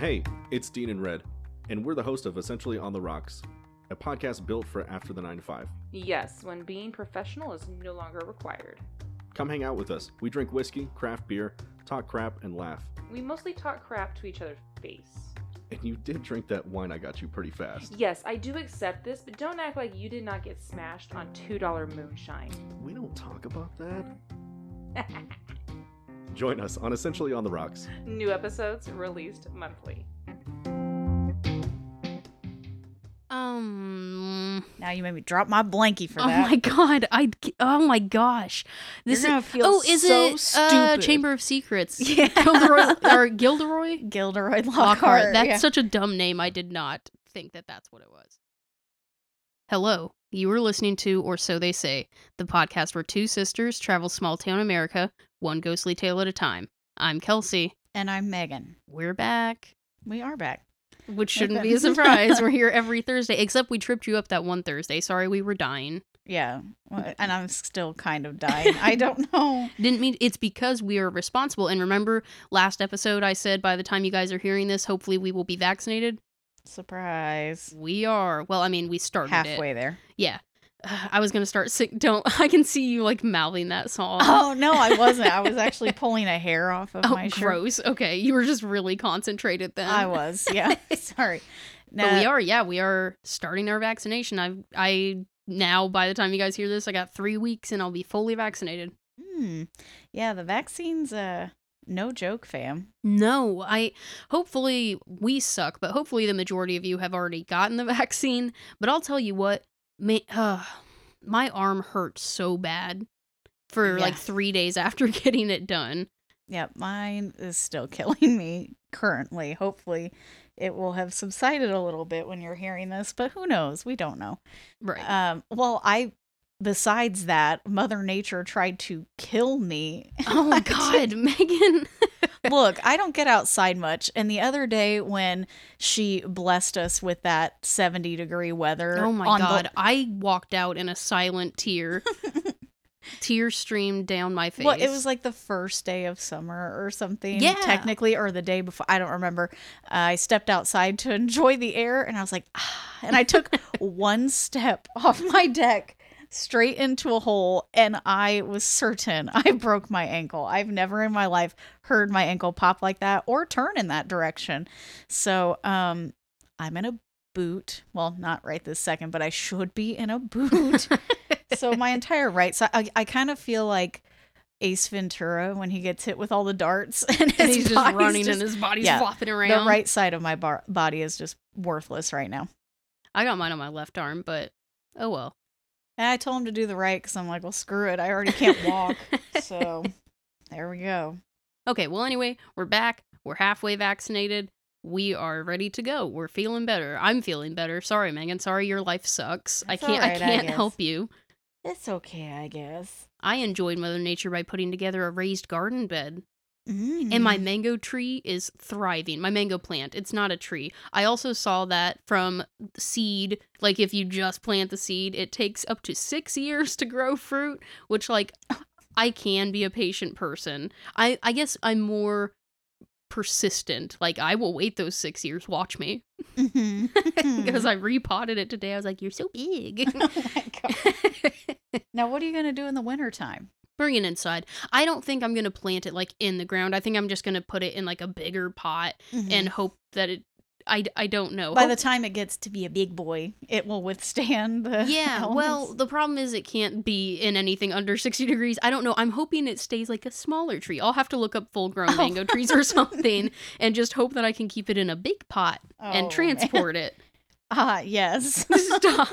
Hey, it's Dean and Red, and we're the host of Essentially on the Rocks, a podcast built for after the 9 to 5. Yes, when being professional is no longer required. Come hang out with us. We drink whiskey, craft beer, talk crap, and laugh. We mostly talk crap to each other's face. And you did drink that wine I got you pretty fast. Yes, I do accept this, but don't act like you did not get smashed on $2 moonshine. We don't talk about that. Join us on Essentially on the Rocks. New episodes released monthly. Um. Now you made me drop my blankie for Oh that. my god! I. Oh my gosh! This You're is. feel oh, is so it uh. Chamber of Secrets? Yeah. Gilderoy or Gilderoy Gilderoy Lockhart. Lockhart. That's yeah. such a dumb name. I did not think that that's what it was. Hello, you are listening to, or so they say, the podcast where two sisters travel small town America, one ghostly tale at a time. I'm Kelsey. and I'm Megan. We're back. We are back. Which shouldn't be a surprise. We're here every Thursday, except we tripped you up that one Thursday. Sorry, we were dying. Yeah, well, mm. and I'm still kind of dying. I don't know. Didn't mean it's because we are responsible. And remember, last episode I said by the time you guys are hearing this, hopefully we will be vaccinated. Surprise. We are. Well, I mean, we started it. Halfway there. Yeah. I was gonna start sing. Don't. I can see you like mouthing that song. Oh no, I wasn't. I was actually pulling a hair off of Oh, my shirt. gross. Okay, you were just really concentrated then. I was. Yeah. Sorry. But we are. Yeah, we are starting our vaccination. I. I now by the time you guys hear this, I got three weeks and I'll be fully vaccinated. Hmm. Yeah, the vaccine's uh no joke, fam. No, I hopefully we suck, but hopefully the majority of you have already gotten the vaccine. But I'll tell you what, my, uh, my arm hurt so bad for like three days after getting it done. Yeah, mine is still killing me currently. Hopefully, it will have subsided a little bit when you're hearing this, but who knows? We don't know. Right. Um, well, I besides that, Mother Nature tried to kill me. oh my God, Megan. Look, I don't get outside much, and the other day when she blessed us with that 70 degree weather, oh my on the- God, I walked out in a silent tear. tear streamed down my face. Well, it was like the first day of summer or something, Yeah. technically, or the day before. I don't remember. Uh, I stepped outside to enjoy the air, and I was like, ah, and I took one step off my deck straight into a hole, and I was certain I broke my ankle. I've never in my life heard my ankle pop like that or turn in that direction. So, um, I'm in a boot. Well, not right this second, but I should be in a boot. so my entire right side, I, I kind of feel like Ace Ventura when he gets hit with all the darts and, and he's just running just- and his body's yeah, flopping around. the right side of my bar- body is just worthless right now. I got mine on my left arm, but oh well. And I told him to do the right because I'm like, well, screw it. I already can't walk. so there we go. Okay, well, anyway, we're back. We're halfway vaccinated. We are ready to go. We're feeling better. I'm feeling better. Sorry, Megan. Sorry your life sucks. I can't alright, I I can't guess. help you. It's okay, I guess. I enjoyed Mother Nature by putting together a raised garden bed. Mm. And my mango tree is thriving. My mango plant. It's not a tree. I also saw that from seed. Like if you just plant the seed, it takes up to six years to grow fruit, which like I can be a patient person. I I guess I'm more persistent. Like I will wait those six years. Watch me. Because I repotted it today. I was like, "You're so big." oh. Now, what are you gonna do in the wintertime? Bring it inside. I don't think I'm gonna plant it like in the ground. I think I'm just gonna put it in like a bigger pot and hope that it. I, I don't know. Mm-hmm. by Hope- the time it gets to be a big boy, it will withstand the yeah. Well, the problem is it can't be in anything under 60 degrees. I don't know. I'm hoping it stays like a smaller tree. I'll have to look up full grown Oh. mango trees or something and just hope that I can keep it in a big pot Oh, and man. transport it. ah yes. Stop.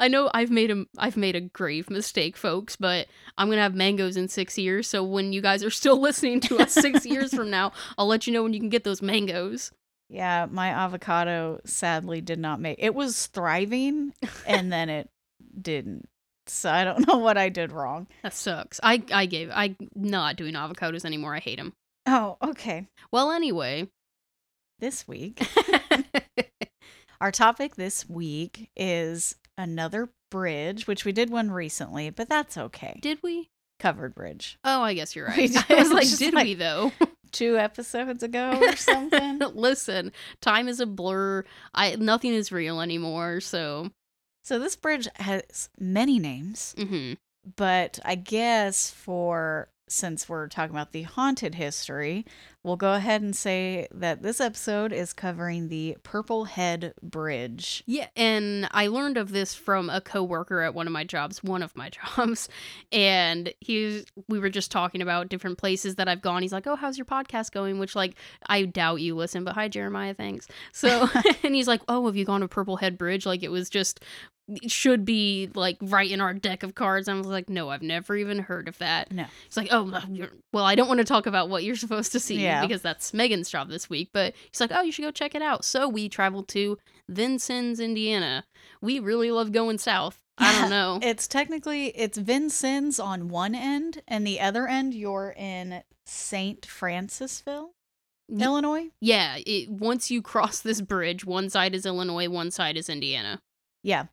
I know I've made a I've made a grave mistake, folks, but I'm gonna have mangoes in six years. So when you guys are still listening to us six years from now, I'll let you know when you can get those mangoes. yeah, my avocado sadly did not make. It was thriving, and then it didn't. So I don't know what I did wrong. That sucks. I I gave I not doing avocados anymore. I hate them. Oh, okay. Well, anyway, This week, our topic this week is another bridge, which we did one recently, but that's okay. did we? Covered bridge. Oh, I guess you're right. I was like, did like- we though? two episodes ago or something. Listen, time is a blur. I nothing is real anymore. So, so this bridge has many names, mhm. but I guess for since we're talking about the haunted history, we'll go ahead and say that this episode is covering the Purple Head Bridge. Yeah, and I learned of this from a coworker at one of my jobs, one of my jobs, and he we were just talking about different places that I've gone. He's like, "Oh, how's your podcast going?" Which like I doubt you listen, but hi Jeremiah, thanks. So, and he's like, "Oh, have you gone to Purple Head Bridge?" Like it was just it should be like right in our deck of cards. I was like, "No, I've never even heard of that." No. He's like, "Oh, you're, well, I don't want to talk about what you're supposed to see Yeah. Because that's Megan's job this week." But he's like, "Oh, you should go check it out." So we traveled to Vincennes, Indiana. We really love going south. I don't know. It's technically it's Vincennes on one end, and the other end you're in Saint Francisville, Ye- Illinois. yeah, it, once you cross this bridge, one side is Illinois, one side is Indiana. Yeah,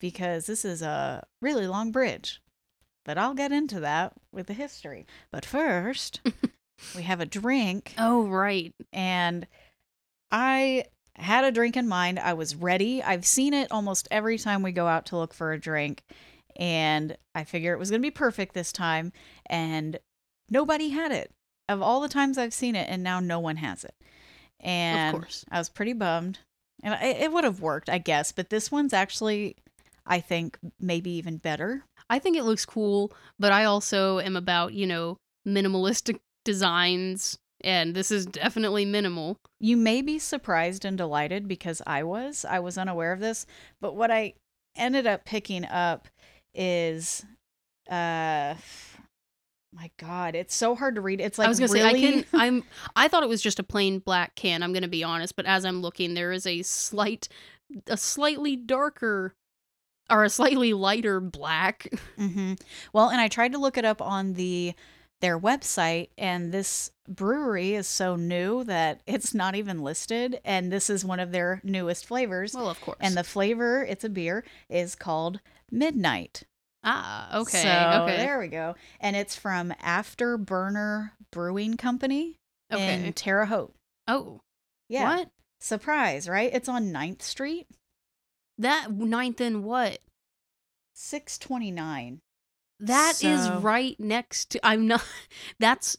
because this is a really long bridge. But I'll get into that with the history. But first, we have a drink, Oh, right. and I had a drink in mind. I was ready. I've seen it almost every time we go out to look for a drink, and I figure it was going to be perfect this time. And nobody had it. Of all the times I've seen it, and now no one has it. And of course. I was pretty bummed. And I, it would have worked, I guess, but this one's actually, I think, maybe even better. I think it looks cool, but I also am about, you know, minimalistic designs, and this is definitely minimal. You may be surprised and delighted because I was. I was unaware of this, but what I ended up picking up is uh my god, it's so hard to read. It's like I was gonna really say I can. I'm. I thought it was just a plain black can. I'm gonna be honest, but as I'm looking, there is a slight, a slightly darker, or a slightly lighter black. hmm Well, and I tried to look it up on the their website, and this brewery is so new that it's not even listed. And this is one of their newest flavors. Well, of course. and the flavor, it's a beer, is called Midnight. ah, okay, So okay, there we go. And it's from Afterburner Brewing Company okay. in Terre Haute. oh, Yeah. what? Surprise, right? It's on 9th Street, That ninth and what? 629. That is So- right next to. I'm not. That's.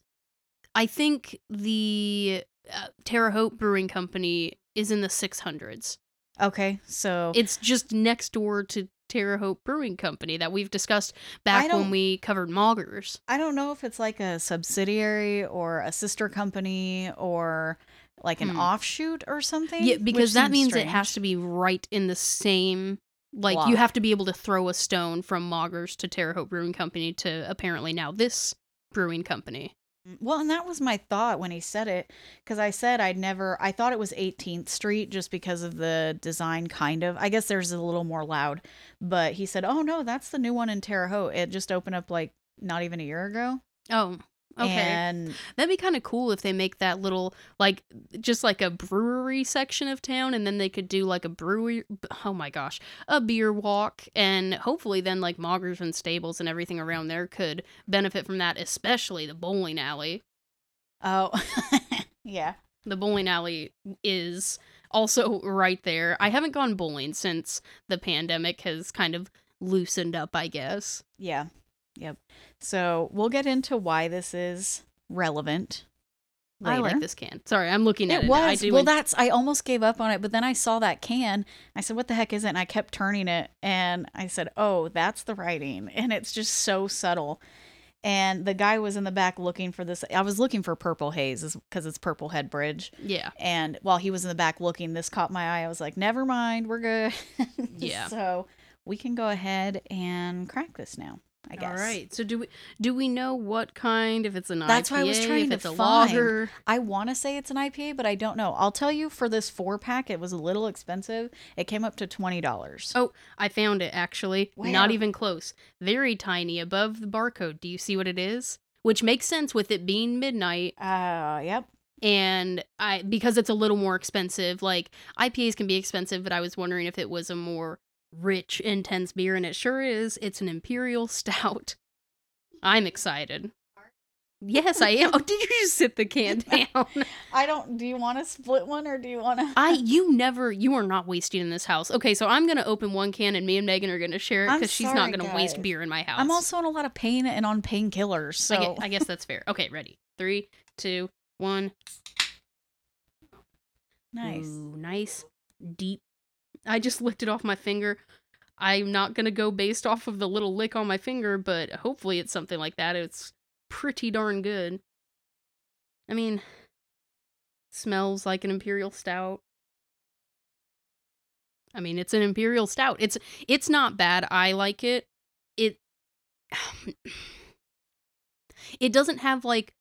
I think the uh, Terre Haute Brewing Company is in the 600s. Okay, so It's just next door to Terre Haute Brewing Company that we've discussed back when we covered Moggers. I don't know if it's like a subsidiary or a sister company or like an Hmm. offshoot or something. Yeah, because that means it has to be right in the same. Like you have to be able to throw a stone from Moggers to Terre Haute Brewing Company to apparently now this brewing company. Mm, well, and that was my thought when he said it because I said I'd never, I thought it was 18th Street just because of the design, kind of. I guess there's a little more loud, but he said, oh no, that's the new one in Terre Haute. It just opened up like not even a year ago. Oh, okay. And That'd be kind of cool if they make that little like just like a brewery section of town and then they could do like a brewery oh my gosh, a beer walk and hopefully then like Moggers and Stables and everything around there could benefit from that, especially the bowling alley. oh, yeah. The bowling alley is also right there. I haven't gone bowling since the pandemic has kind of loosened up, I guess. Yeah. Yep. So we'll get into why this is relevant. I like this can. Sorry, I'm looking at It it. was well. That's I almost gave up on it, but then I saw that can. I said, "What the heck is it?" And I kept turning it, and I said, "Oh, that's the writing," and it's just so subtle. And the guy was in the back looking for this. I was looking for Purple Haze because it's Purple Head Bridge. yeah. And while he was in the back looking, this caught my eye. I was like, "Never mind, we're good." Yeah. So we can go ahead and crack this now. I guess. All right. So do we do we know what kind? If it's an That's IPA, what I was trying if to it's a find. lager. I want to say it's an IPA, but I don't know. I'll tell you for this four pack, it was a little expensive. It came up to twenty dollars. Oh, I found it actually. Where? Not even close. Very tiny above the barcode. Do you see what it is? Which makes sense with it being midnight Uh, yep. and I because it's a little more expensive. Like IPAs can be expensive, but I was wondering if it was a more rich, intense beer, and it sure is. It's an imperial stout. I'm excited. Yes, I am. Oh, did you just sit the can down? I don't. Do you want to split one or do you want to? I you never you are not wasting in this house. Okay, so I'm gonna open one can and me and Megan are gonna share it because she's not gonna waste beer in my house. I'm also in a lot of pain and on painkillers. So I, gue- I guess that's fair. Okay, ready. Three, two, one. nice. Ooh, nice, deep. I just licked it off my finger. I'm not gonna go based off of the little lick on my finger, but hopefully it's something like that. It's pretty darn good. I mean, smells like an imperial stout. I mean, it's an imperial stout. It's it's not bad. I like it. It it doesn't have like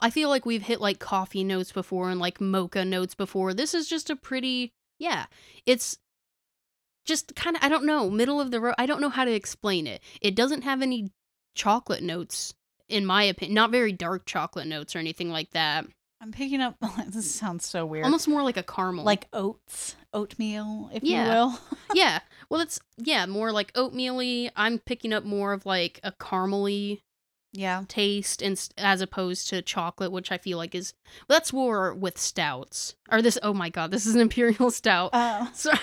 I feel like we've hit like coffee notes before and like mocha notes before. This is just a pretty yeah. It's just kind of I don't know, middle of the road. I don't know how to explain it. It doesn't have any chocolate notes in my opinion. Not very dark chocolate notes or anything like that. I'm picking up. this sounds so weird. Almost more like a caramel. like oats, oatmeal, if Yeah. you will. yeah. Well, it's yeah, more like oatmeal-y. I'm picking up more of like a caramely yeah. taste and as opposed to chocolate, which I feel like is well, that's war with stouts. Or this oh my god, this is an imperial stout. Uh, Sorry.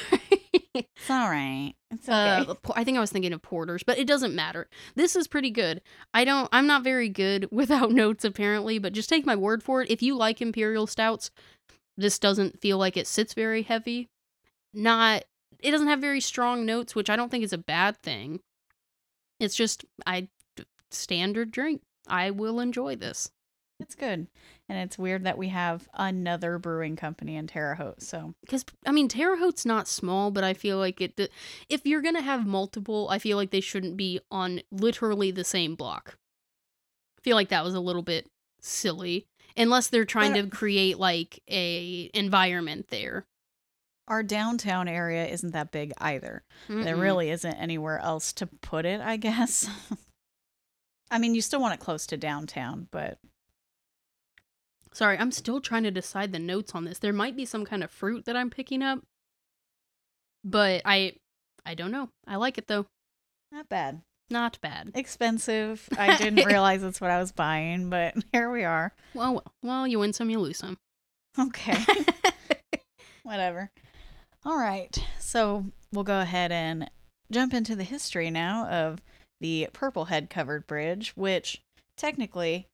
It's all right. It's okay. Uh, I think I was thinking of porters, but it doesn't matter. This is pretty good. I don't. I'm not very good without notes apparently, but just take my word for it. If you like imperial stouts, this doesn't feel like it sits very heavy. Not. It doesn't have very strong notes, which I don't think is a bad thing. It's just I standard drink. I will enjoy this. It's good, and it's weird that we have another brewing company in Terre Haute. So because I mean Terre Haute's not small, but I feel like it. If you're gonna have multiple, I feel like they shouldn't be on literally the same block. I feel like that was a little bit silly, unless they're trying to create like a environment there. our downtown area isn't that big either. There Mm-mm. really isn't anywhere else to put it. I guess. I mean, you still want it close to downtown, but Sorry, I'm still trying to decide the notes on this. There might be some kind of fruit that I'm picking up, but I, I don't know. I like it though. not bad. Not bad. Expensive. I didn't realize that's what I was buying, but here we are. Well, well, well, you win some, you lose some. Okay. Whatever. All right. So we'll go ahead and jump into the history now of the Purple Head covered bridge, which technically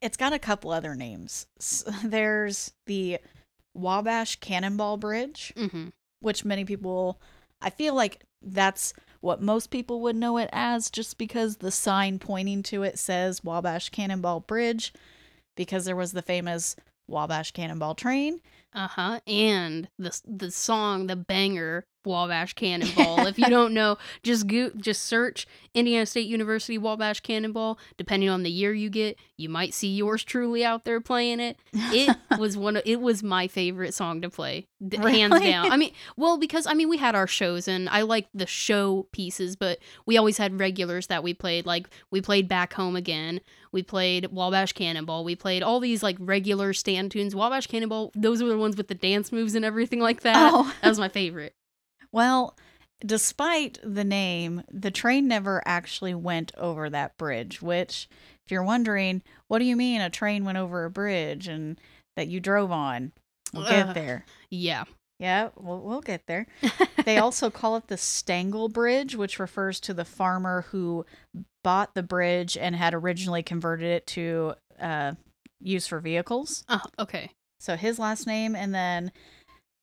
it's got a couple other names. S- There's the Wabash Cannonball Bridge, hmm which many people I feel like that's what most people would know it as just because the sign pointing to it says Wabash Cannonball Bridge because there was the famous Wabash Cannonball train. Uh huh. And the the song, the banger, Wabash Cannonball. if you don't know, just go just search Indiana State University Wabash Cannonball. Depending on the year you get, you might see yours truly out there playing it. It was one. Of, it was my favorite song to play, d- hands down. I mean, well, because I mean, we had our shows, and I like the show pieces, but we always had regulars that we played. Like we played Back Home Again. We played Wabash Cannonball. We played all these like regular stand tunes. Wabash Cannonball. Those were the ones with the dance moves and everything like that. Oh. That was my favorite. Well, despite the name, the train never actually went over that bridge, which, if you're wondering, what do you mean a train went over a bridge and that you drove on? We'll get there. Yeah. Yeah, we'll, we'll get there. They also call it the Stangle Bridge, which refers to the farmer who bought the bridge and had originally converted it to uh, use for vehicles. Oh, okay. So his last name, and then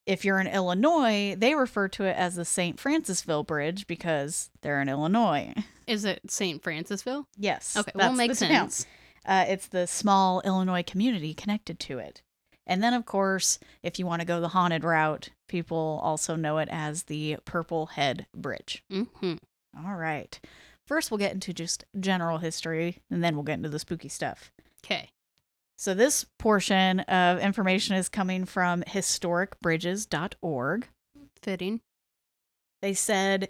if you're in Illinois, they refer to it as the St. Francisville Bridge because they're in Illinois. Is it St. Francisville? Yes. Okay. Well, makes sense. Uh, it's the small Illinois community connected to it. And then, of course, if you want to go the haunted route, people also know it as the Purple Head Bridge. hmm All right. First, we'll get into just general history, and then we'll get into the spooky stuff. Okay. So, this portion of information is coming from historicbridges.org. Fitting. They said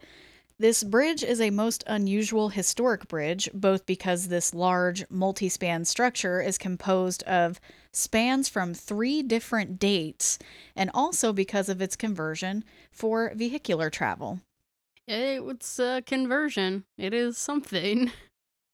this bridge is a most unusual historic bridge, both because this large multi span structure is composed of spans from three different dates, and also because of its conversion for vehicular travel. It's a conversion. It is something.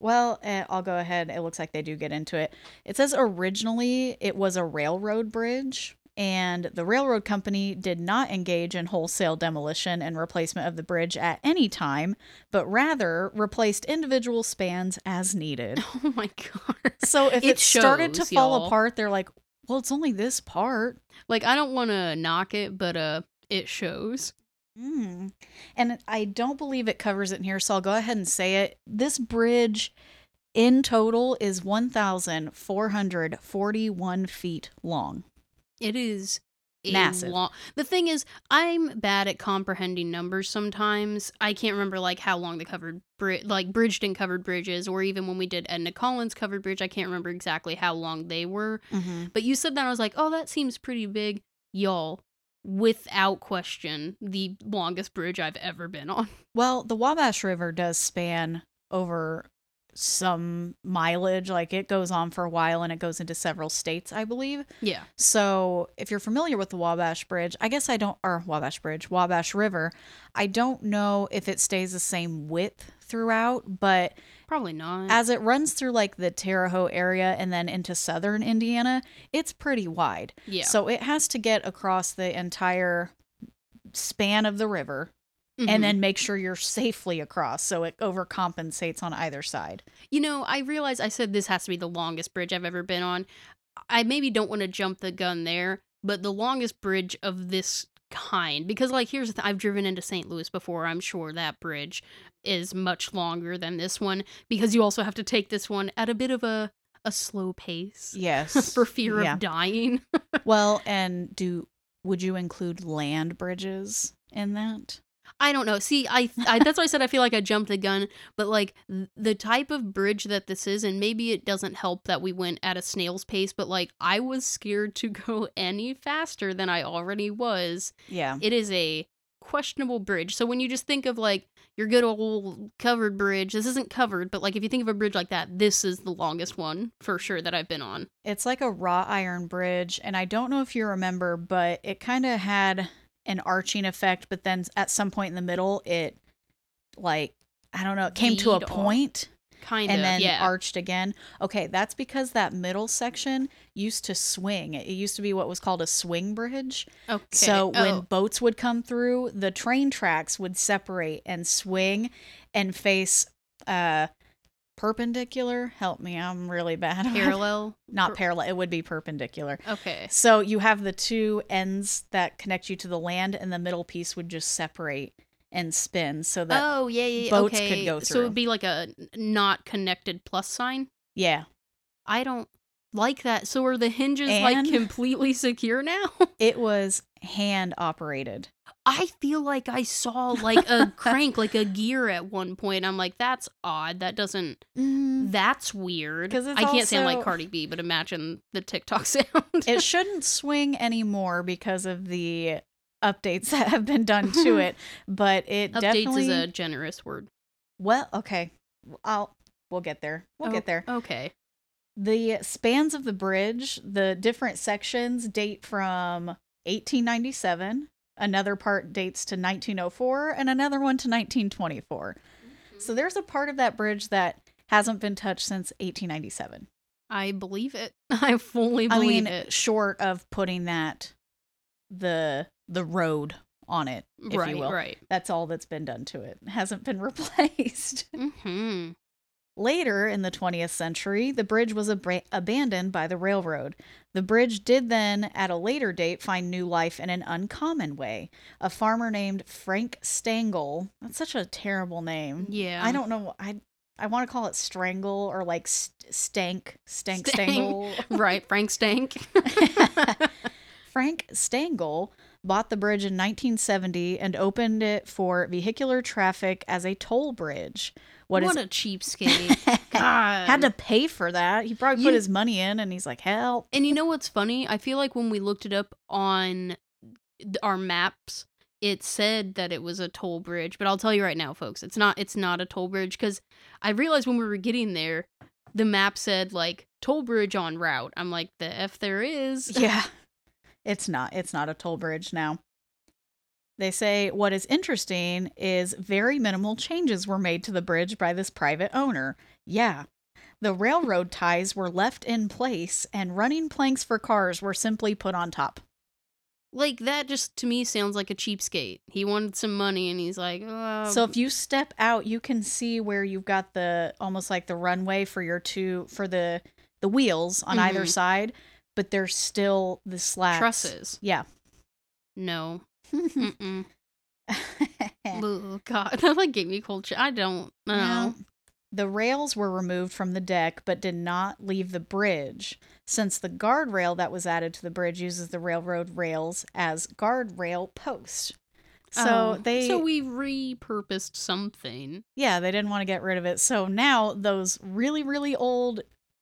Well, eh, I'll go ahead. It looks like they do get into it. It says originally it was a railroad bridge, and the railroad company did not engage in wholesale demolition and replacement of the bridge at any time, but rather replaced individual spans as needed. Oh my god. So if It it, started to fall y'all. apart, they're like, well, it's only this part. Like I don't want to knock it, but uh it shows. Mm. And I don't believe it covers it in here, so I'll go ahead and say it. This bridge in total is 1,441 feet long. It is Massive. long- the thing is, I'm bad at comprehending numbers sometimes. I can't remember like how long the covered bridge, like Bridgeton covered bridges, or even when we did Edna Collins covered bridge. I can't remember exactly how long they were. Mm-hmm. But you said that, and I was like, oh, that seems pretty big, y'all. Without question, the longest bridge I've ever been on. Well, the Wabash River does span over some mileage. Like it goes on for a while and it goes into several states, I believe. Yeah. So, if you're familiar with the Wabash Bridge, I guess I don't, or Wabash Bridge, Wabash River, I don't know if it stays the same width throughout, but Probably not. as it runs through like the Terre Haute area and then into southern Indiana, it's pretty wide. yeah. So, it has to get across the entire span of the river Mhm. and then make sure you're safely across so it overcompensates on either side. You know, I realize I said this has to be the longest bridge I've ever been on. I maybe don't want to jump the gun there, but the longest bridge of this kind, because, like, here's the th- I've driven into St. Louis before. I'm sure that bridge is much longer than this one because you also have to take this one at a bit of a, a slow pace Yes. for fear Yeah. of dying. well, and do would you include land bridges in that? I don't know. See, I, I that's why I said I feel like I jumped the gun, but like the type of bridge that this is, and maybe it doesn't help that we went at a snail's pace, but like I was scared to go any faster than I already was. Yeah. It is a questionable bridge. So when you just think of like your good old covered bridge, this isn't covered, but like if you think of a bridge like that, this is the longest one for sure that I've been on. It's like a wrought iron bridge, and I don't know if you remember, but it kind of had an arching effect, but then at some point in the middle, it like I don't know, it came to a off. point Kind of and of, then yeah. arched again. Okay, that's because that middle section used to swing. It used to be what was called a swing bridge. okay. So when Oh, boats would come through, the train tracks would separate and swing and face uh perpendicular. Help me, I'm really bad. parallel. Not per- parallel. It would be perpendicular. Okay. So you have the two ends that connect you to the land, and the middle piece would just separate and spin so that oh yeah, yeah, yeah. boats could go through. So it'd be like a not connected plus sign. yeah, I don't like that. So are the hinges like completely secure now? it was hand operated. I feel like I saw like a crank, like a gear at one point. I'm like, that's odd. That doesn't. Mm-hmm. That's weird. Because I can't sound like Cardi B, but imagine the TikTok sound. it shouldn't swing anymore because of the updates that have been done to it, but it Updates definitely is a generous word. well. Okay, I'll we'll get there. We'll Oh, get there. Okay. The spans of the bridge, the different sections date from 1897. Another part dates to 1904, and another one to 1924. So mm-hmm. there's a part of that bridge that hasn't been touched since 1897. I believe it. I fully I believe mean, it. short of putting that the the road on it, if right, you will. right. That's all that's been done to it. It hasn't been replaced. hmm Later in the 20th century, the bridge was abra- abandoned by the railroad. The bridge did then, at a later date, find new life in an uncommon way. A farmer named Frank Stangle, that's such a terrible name. Yeah. I don't know. I I want to call it strangle or like st- stank, stank, Stank. stangle. right, Frank Stank. Frank Stangle bought the bridge in 1970 and opened it for vehicular traffic as a toll bridge. what is a cheapskate. God. had to pay for that. He probably put his money in and he's like, "Help." And you know what's funny? I feel like when we looked it up on our maps, it said that it was a toll bridge, but I'll tell you right now, folks, it's not. It's not a toll bridge because I realized when we were getting there, the map said like toll bridge on route. I'm like, the f there is. Yeah. It's not. It's not a toll bridge now. They say what is interesting is very minimal changes were made to the bridge by this private owner. Yeah. The railroad ties were left in place and running planks for cars were simply put on top. Like that just to me sounds like a cheapskate. He wanted some money and he's like, oh, So if you step out, you can see where you've got the almost like the runway for your two for the the wheels on either Mhm. side, but there's still the slats. trusses. Yeah. No. Ugh, God, that like gave me cold. Ch- I don't know. The rails were removed from the deck but did not leave the bridge, since the guardrail that was added to the bridge uses the railroad rails as guardrail posts. So Oh, they so we repurposed something. yeah, they didn't want to get rid of it. So now those really really old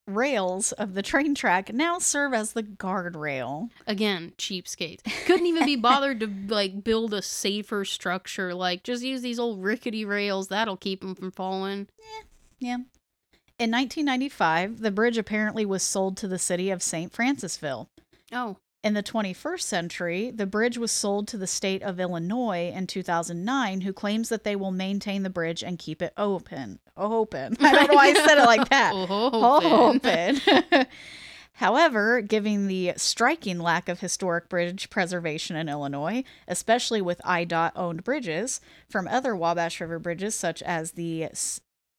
rails of the train track now serve as the guardrail. Again, cheapskates. Couldn't even be bothered to like build a safer structure. Like just use these old rickety rails. That'll keep them from falling. Yeah. In 1995, the bridge apparently was sold to the city of St. Francisville. Oh, In the 21st century, the bridge was sold to the state of Illinois in 2009, who claims that they will maintain the bridge and keep it open. Open. I don't know why I said it like that. Oh, Open. However, given the striking lack of historic bridge preservation in Illinois, especially with IDOT owned bridges from other Wabash River bridges, such as the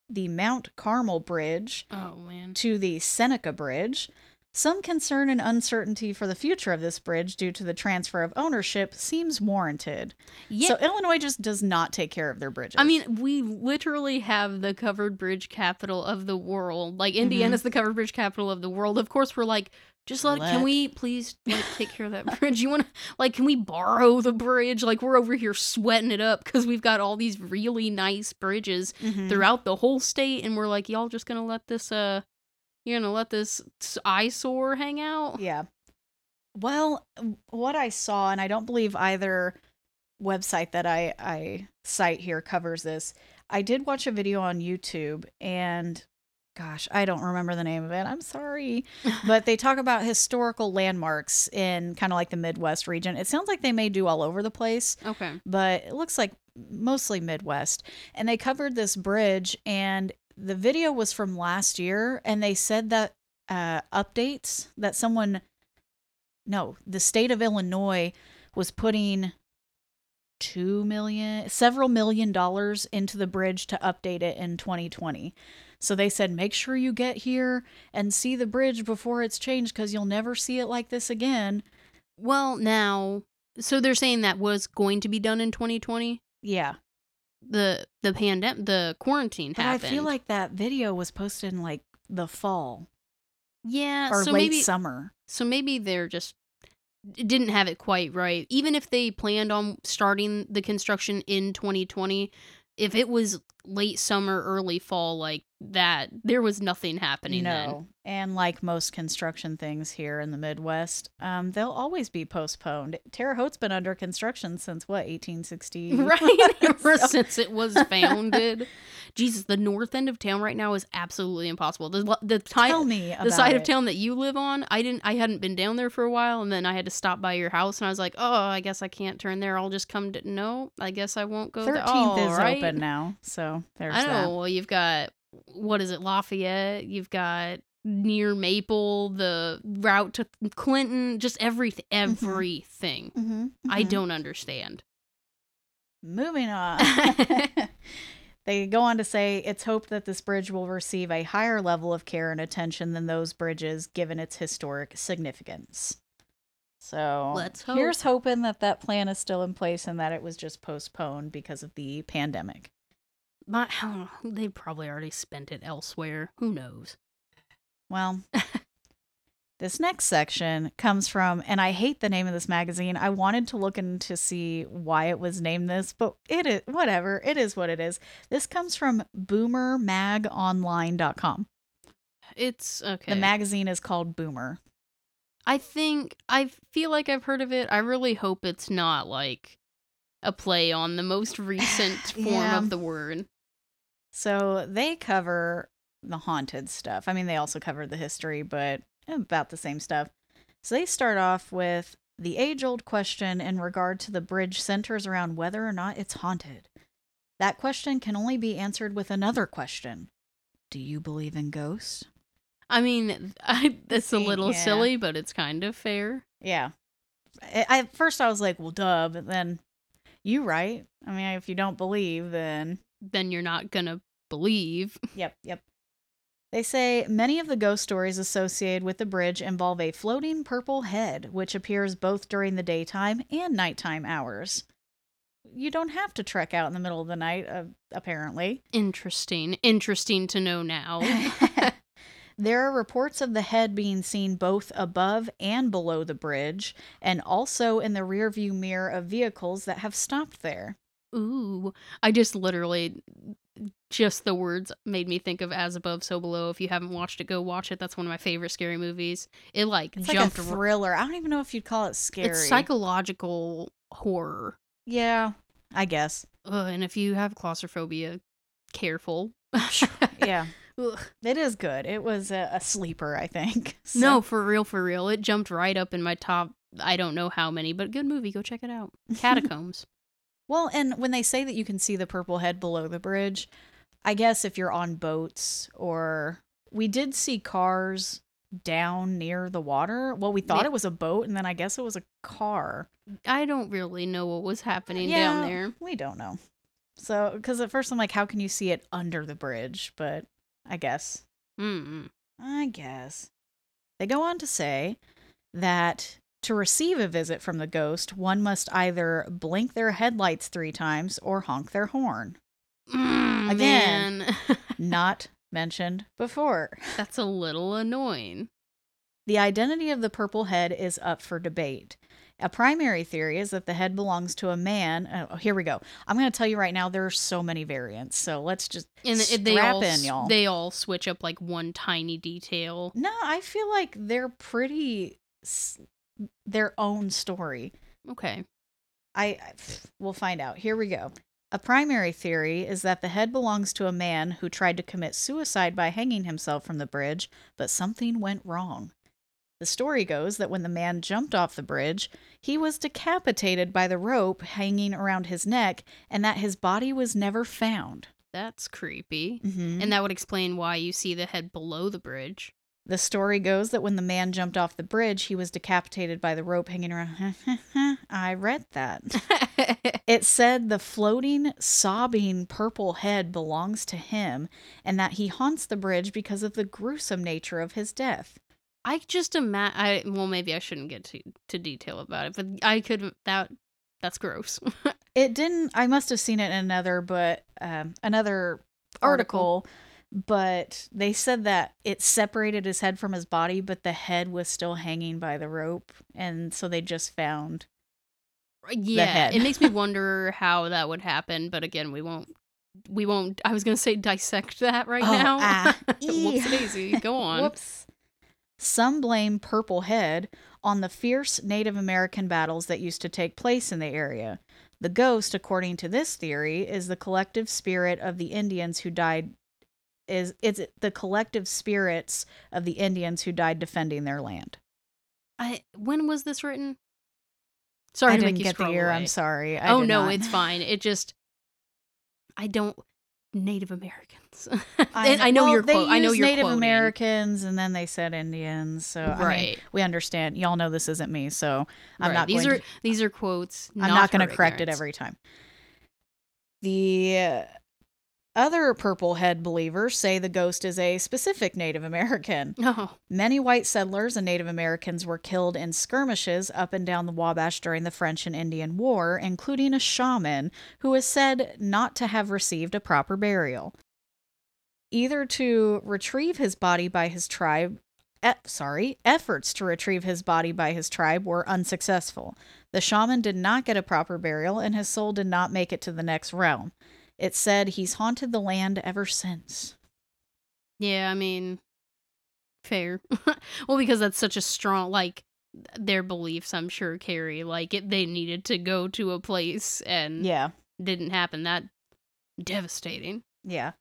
the Mount Carmel Bridge Oh man. to the Seneca Bridge, some concern and uncertainty for the future of this bridge due to the transfer of ownership seems warranted. Yeah. So Illinois just does not take care of their bridges. I mean, we literally have the covered bridge capital of the world. Like Mm-hmm. Indiana's the covered bridge capital of the world. Of course, we're like, just let. Let- Can we please like take care of that bridge? You want to like? Can we borrow the bridge? Like we're over here sweating it up because we've got all these really nice bridges Mhm. throughout the whole state, and we're like, y'all just gonna let this uh, you're gonna let this eyesore hang out? Yeah. Well, what I saw, and I don't believe either website that I, I cite here covers this. I did watch a video on YouTube, and gosh, I don't remember the name of it. I'm sorry. but they talk about historical landmarks in kind of like the Midwest region. It sounds like they may do all over the place, Okay. but it looks like mostly Midwest. And they covered this bridge, and the video was from last year, and they said that uh, updates that someone, no, the state of Illinois was putting two million, several million dollars into the bridge to update it in 2020. So they said, make sure you get here and see the bridge before it's changed because you'll never see it like this again. Well, now, so they're saying that was going to be done in 2020. Yeah. The the pandemic, the quarantine But happened. I feel like that video was posted in like the fall yeah, or so late maybe summer. so maybe they're just didn't have it quite right. Even if they planned on starting the construction in 2020, if it was late summer, early fall like that, there was nothing happening No. And like most construction things here in the Midwest, um, they'll always be postponed. Terre Haute's been under construction since what, 1860? Right, ever So- since it was founded. Jesus, the north end of town right now is absolutely impossible. The the time Tell me about the side of town that you live on i didn't i hadn't been down there for a while and then i had to stop by your house and i was like oh i guess i can't turn there i'll just come to no i guess i won't go 13th there. Oh, is right. open now. So there's i know that. well you've got what is it lafayette you've got near maple the route to clinton just everything everything Mm-hmm, i don't understand Moving on. they go on to say it's hoped that this bridge will receive a higher level of care and attention than those bridges given its historic significance. So Let's hope. here's hoping that that plan is still in place and that it was just postponed because of the pandemic. My, I don't know, they probably already spent it elsewhere who knows Well, this next section comes from, and I hate the name of this magazine. I wanted to look in to see why it was named this, but it is whatever. It is what it is. This comes from boomermagonline.com. it's okay The magazine is called Boomer. I think I feel like I've heard of it. I really hope it's not like a play on the most recent form Yeah. of the word. So they cover the haunted stuff. I mean, they also cover the history, but about the same stuff. So they start off with The age old question in regard to the bridge centers around whether or not it's haunted. That question can only be answered with another question Do you believe in ghosts? I mean, I, it's a little yeah. silly, but it's kind of fair. Yeah. I, I- at first I was like, well, duh, but then you right. I mean, if you don't believe, then Then you're not gonna believe. Yep, yep. They say many of the ghost stories associated with the bridge involve a floating purple head, which appears both during the daytime and nighttime hours. You don't have to trek out in the middle of the night, uh, apparently. Interesting. Interesting to know now. there are reports of the head being seen both above and below the bridge, and also in the rearview mirror of vehicles that have stopped there. Ooh, I just literally just the words made me think of As Above, So Below. If you haven't watched it, go watch it. That's one of my favorite scary movies. It like It's jumped. like a thriller. I don't even know if you'd call it scary. It's psychological horror. Yeah, I guess. Ugh, and if you have claustrophobia, careful. Yeah. It is good. It was a, a sleeper, I think. So- No, for real, for real. It jumped right up in my top. I don't know how many, but good movie. Go check it out. Catacombs. Well, and when they say that you can see the purple head below the bridge, I guess if you're on boats or we did see cars down near the water. Well, we thought Yeah. it was a boat, and then I guess it was a car. I don't really know what was happening Yeah. down there. We don't know. So, because at first I'm like, how can you see it under the bridge? But I guess Mm. I guess. They go on to say that to receive a visit from the ghost, one must either blink their headlights three times or honk their horn. Mm, Again. Not mentioned before. That's a little annoying. The identity of the purple head is up for debate. A primary theory is that the head belongs to a man. Oh, here we go. I'm going to tell you right now there are so many variants. So let's just And it- they strap all in, y'all. they all switch up like one tiny detail. no, I feel like they're pretty their own story. Okay. I we'll find out. Here we go. A primary theory is that the head belongs to a man who tried to commit suicide by hanging himself from the bridge, but something went wrong. The story goes that when the man jumped off the bridge, he was decapitated by the rope hanging around his neck and that his body was never found. That's creepy. Mhm. And that would explain why you see the head below the bridge. The story goes that when the man jumped off the bridge, he was decapitated by the rope hanging around. I read that. It said the floating, sobbing purple head belongs to him and that he haunts the bridge because of the gruesome nature of his death. I just imagine. I well, maybe I shouldn't get to to detail about it, but I could. That that's gross. It didn't, I must have seen it in another, but um, another Article. article, but they said that it separated his head from his body, but the head was still hanging by the rope. And so they just found. yeah, head. it makes me wonder how that would happen. But again, we won't. We won't. I was gonna say dissect that right Oh, now. ah. Whoops, daisy. Go on. Whoops. Some blame Purple Head on the fierce Native American battles that used to take place in the area. The ghost, according to this theory, is the collective spirit of the Indians who died is it's the collective spirits of the Indians who died defending their land. I when was this written? Sorry I to didn't make you get the year. Away. I'm sorry. I oh no, not. it's fine. It just I don't Native Americans. I And I know well, you're they quote. I know you're Native quoting. Americans, and then they said Indians. So I mean, Right. we understand. Y'all know this isn't me, so I'm Right. not. These going are to, these are quotes. I'm not going to correct it every time. The uh, other purple head believers say the ghost is a specific Native American. Oh, Many white settlers and Native Americans were killed in skirmishes up and down the Wabash during the French and Indian War, including a shaman who is said not to have received a proper burial. Either to retrieve his body by his tribe, e- sorry, efforts to retrieve his body by his tribe were unsuccessful. The shaman did not get a proper burial, and his soul did not make it to the next realm. It said he's haunted the land ever since. yeah. I mean, fair. well, because that's such a strong like their beliefs. I'm sure carry like it. They needed to go to a place and Yeah. didn't happen. That devastating. Yeah.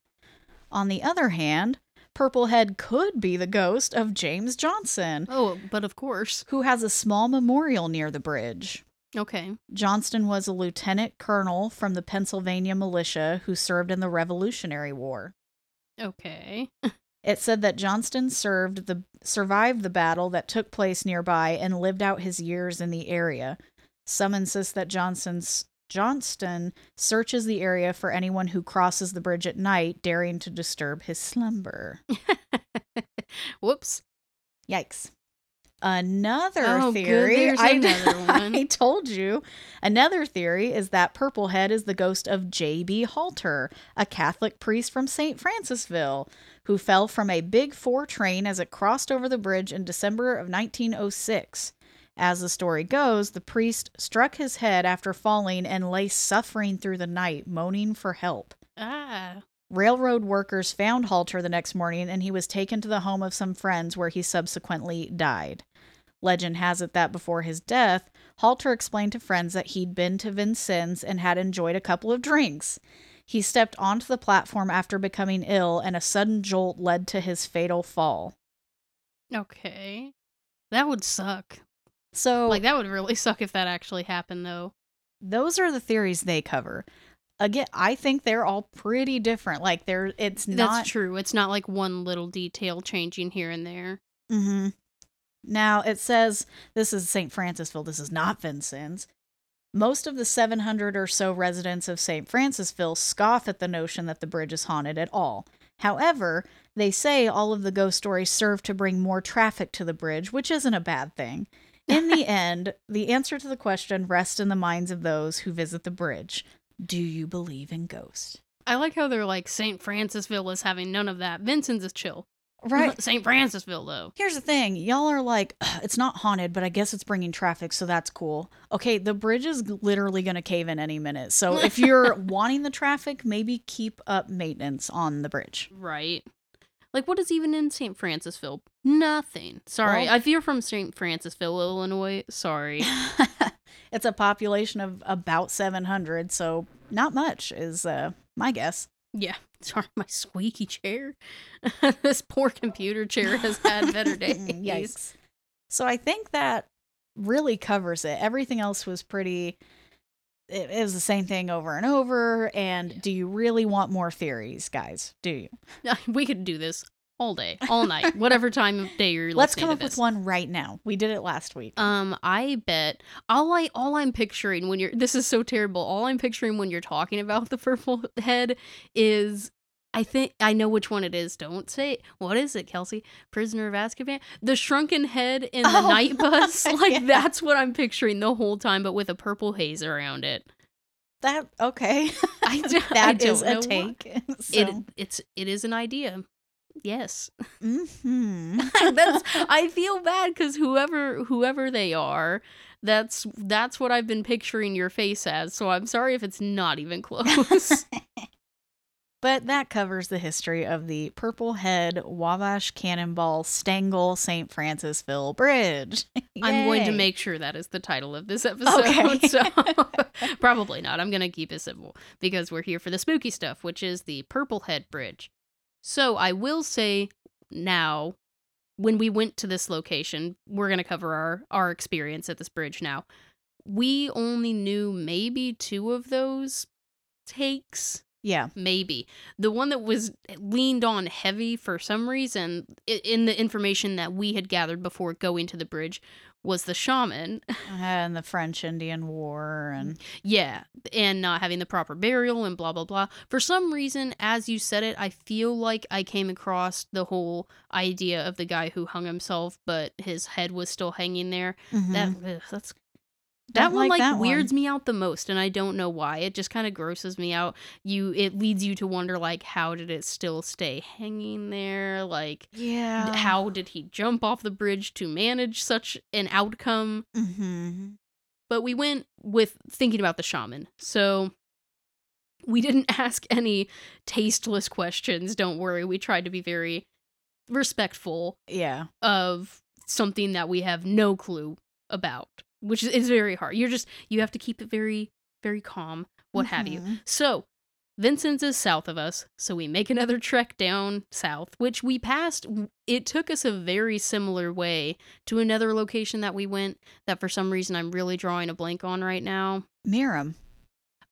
On the other hand, Purplehead could be the ghost of James Johnson, Oh, but of course. who has a small memorial near the bridge. Okay. Johnston was a lieutenant colonel from the Pennsylvania militia who served in the Revolutionary War. Okay. It said that Johnston served the survived the battle that took place nearby and lived out his years in the area. Some insist that Johnson's Johnston searches the area for anyone who crosses the bridge at night, daring to disturb his slumber. Whoops. Yikes. Another Oh, theory. There's I, another one. I told you. Another theory is that Purplehead is the ghost of J.B. Halter, a Catholic priest from St. Francisville, who fell from a Big Four train as it crossed over the bridge in December of 1906. As the story goes, the priest struck his head after falling and lay suffering through the night, moaning for help. Ah. Railroad workers found Halter the next morning and he was taken to the home of some friends where he subsequently died. Legend has it that before his death, Halter explained to friends that he'd been to Vincennes and had enjoyed a couple of drinks. He stepped onto the platform after becoming ill, and a sudden jolt led to his fatal fall. Okay. That would suck. So, Like that would really suck if that actually happened though. those are the theories they cover. Again, I think they're all pretty different. Like, they're it's not That's true. It's not like one little detail changing here and there. Mm-hmm. Now it says this is St. Francisville. This is not Vincennes. Most of the 700 or so residents of St. Francisville scoff at the notion that the bridge is haunted at all. However, they say all of the ghost stories serve to bring more traffic to the bridge, which isn't a bad thing. In the end, the answer to the question rests in the minds of those who visit the bridge. Do you believe in ghosts? I like how they're like St. Francisville is having none of that. Vincennes is chill. Right. St. Francisville though. Here's the thing. Y'all are like, it's not haunted, but I guess it's bringing traffic, so that's cool. Okay, the bridge is literally going to cave in any minute. So if you're wanting the traffic, maybe keep up maintenance on the bridge. Right. Like what is even in St. Francisville? Nothing. Sorry. Well- I fear from St. Francisville, Illinois. Sorry. it's a population of about 700, so not much is uh, my guess. yeah. Sorry, my squeaky chair. this poor computer chair has had better days. Yikes. So I think that really covers it. Everything else was pretty. It, it was the same thing over and over. And Yeah. do you really want more theories, guys? Do you? We could do this all day, all night, whatever time of day you're like Let's come up with one right now. We did it last week. Um, I bet all I all I'm picturing when you're this is so terrible. All I'm picturing when you're talking about the purple head is I think I know which one it is. Don't say it. What is it, Kelsey? Prisoner of Azkaban? The shrunken head in the Oh, night bus. Like yeah. that's what I'm picturing the whole time, but with a purple haze around it. that okay. I d- I that don't is a take. It it's it is an idea. Yes. mhm. that's I feel bad because whoever whoever they are, that's that's what I've been picturing your face as. So I'm sorry if it's not even close. But that covers the history of the Purple Head Wabash Cannonball Stangle St. Francisville Bridge. I'm going to make sure that is the title of this episode. Okay. So probably not. I'm going to keep it simple because we're here for the spooky stuff, which is the Purple Head Bridge. So I will say now, when we went to this location, we're going to cover our our experience at this bridge now. We only knew maybe two of those takes Yeah. maybe. The one that was leaned on heavy for some reason in the information that we had gathered before going to the bridge was the shaman. Uh, and the French Indian War and yeah. And not having the proper burial and blah blah blah. For some reason as you said it i feel like i came across the whole idea of the guy who hung himself but his head was still hanging there. That mm-hmm. ugh, that's that one like like that weirds one. me out the most and i don't know why it just kind of grosses me out you it leads you to wonder like how did it still stay hanging there like Yeah. how did he jump off the bridge to manage such an outcome mm-hmm. but we went with thinking about the shaman so we didn't ask any tasteless questions don't worry we tried to be very respectful Yeah. of something that we have no clue about, which is, is very hard. You're just you have to keep it very very calm, what have you. Mhm. So, Vincennes is south of us, so we make another trek down south, which we passed. It took us a very similar way to another location that we went that for some reason I'm really drawing a blank on right now. Miram.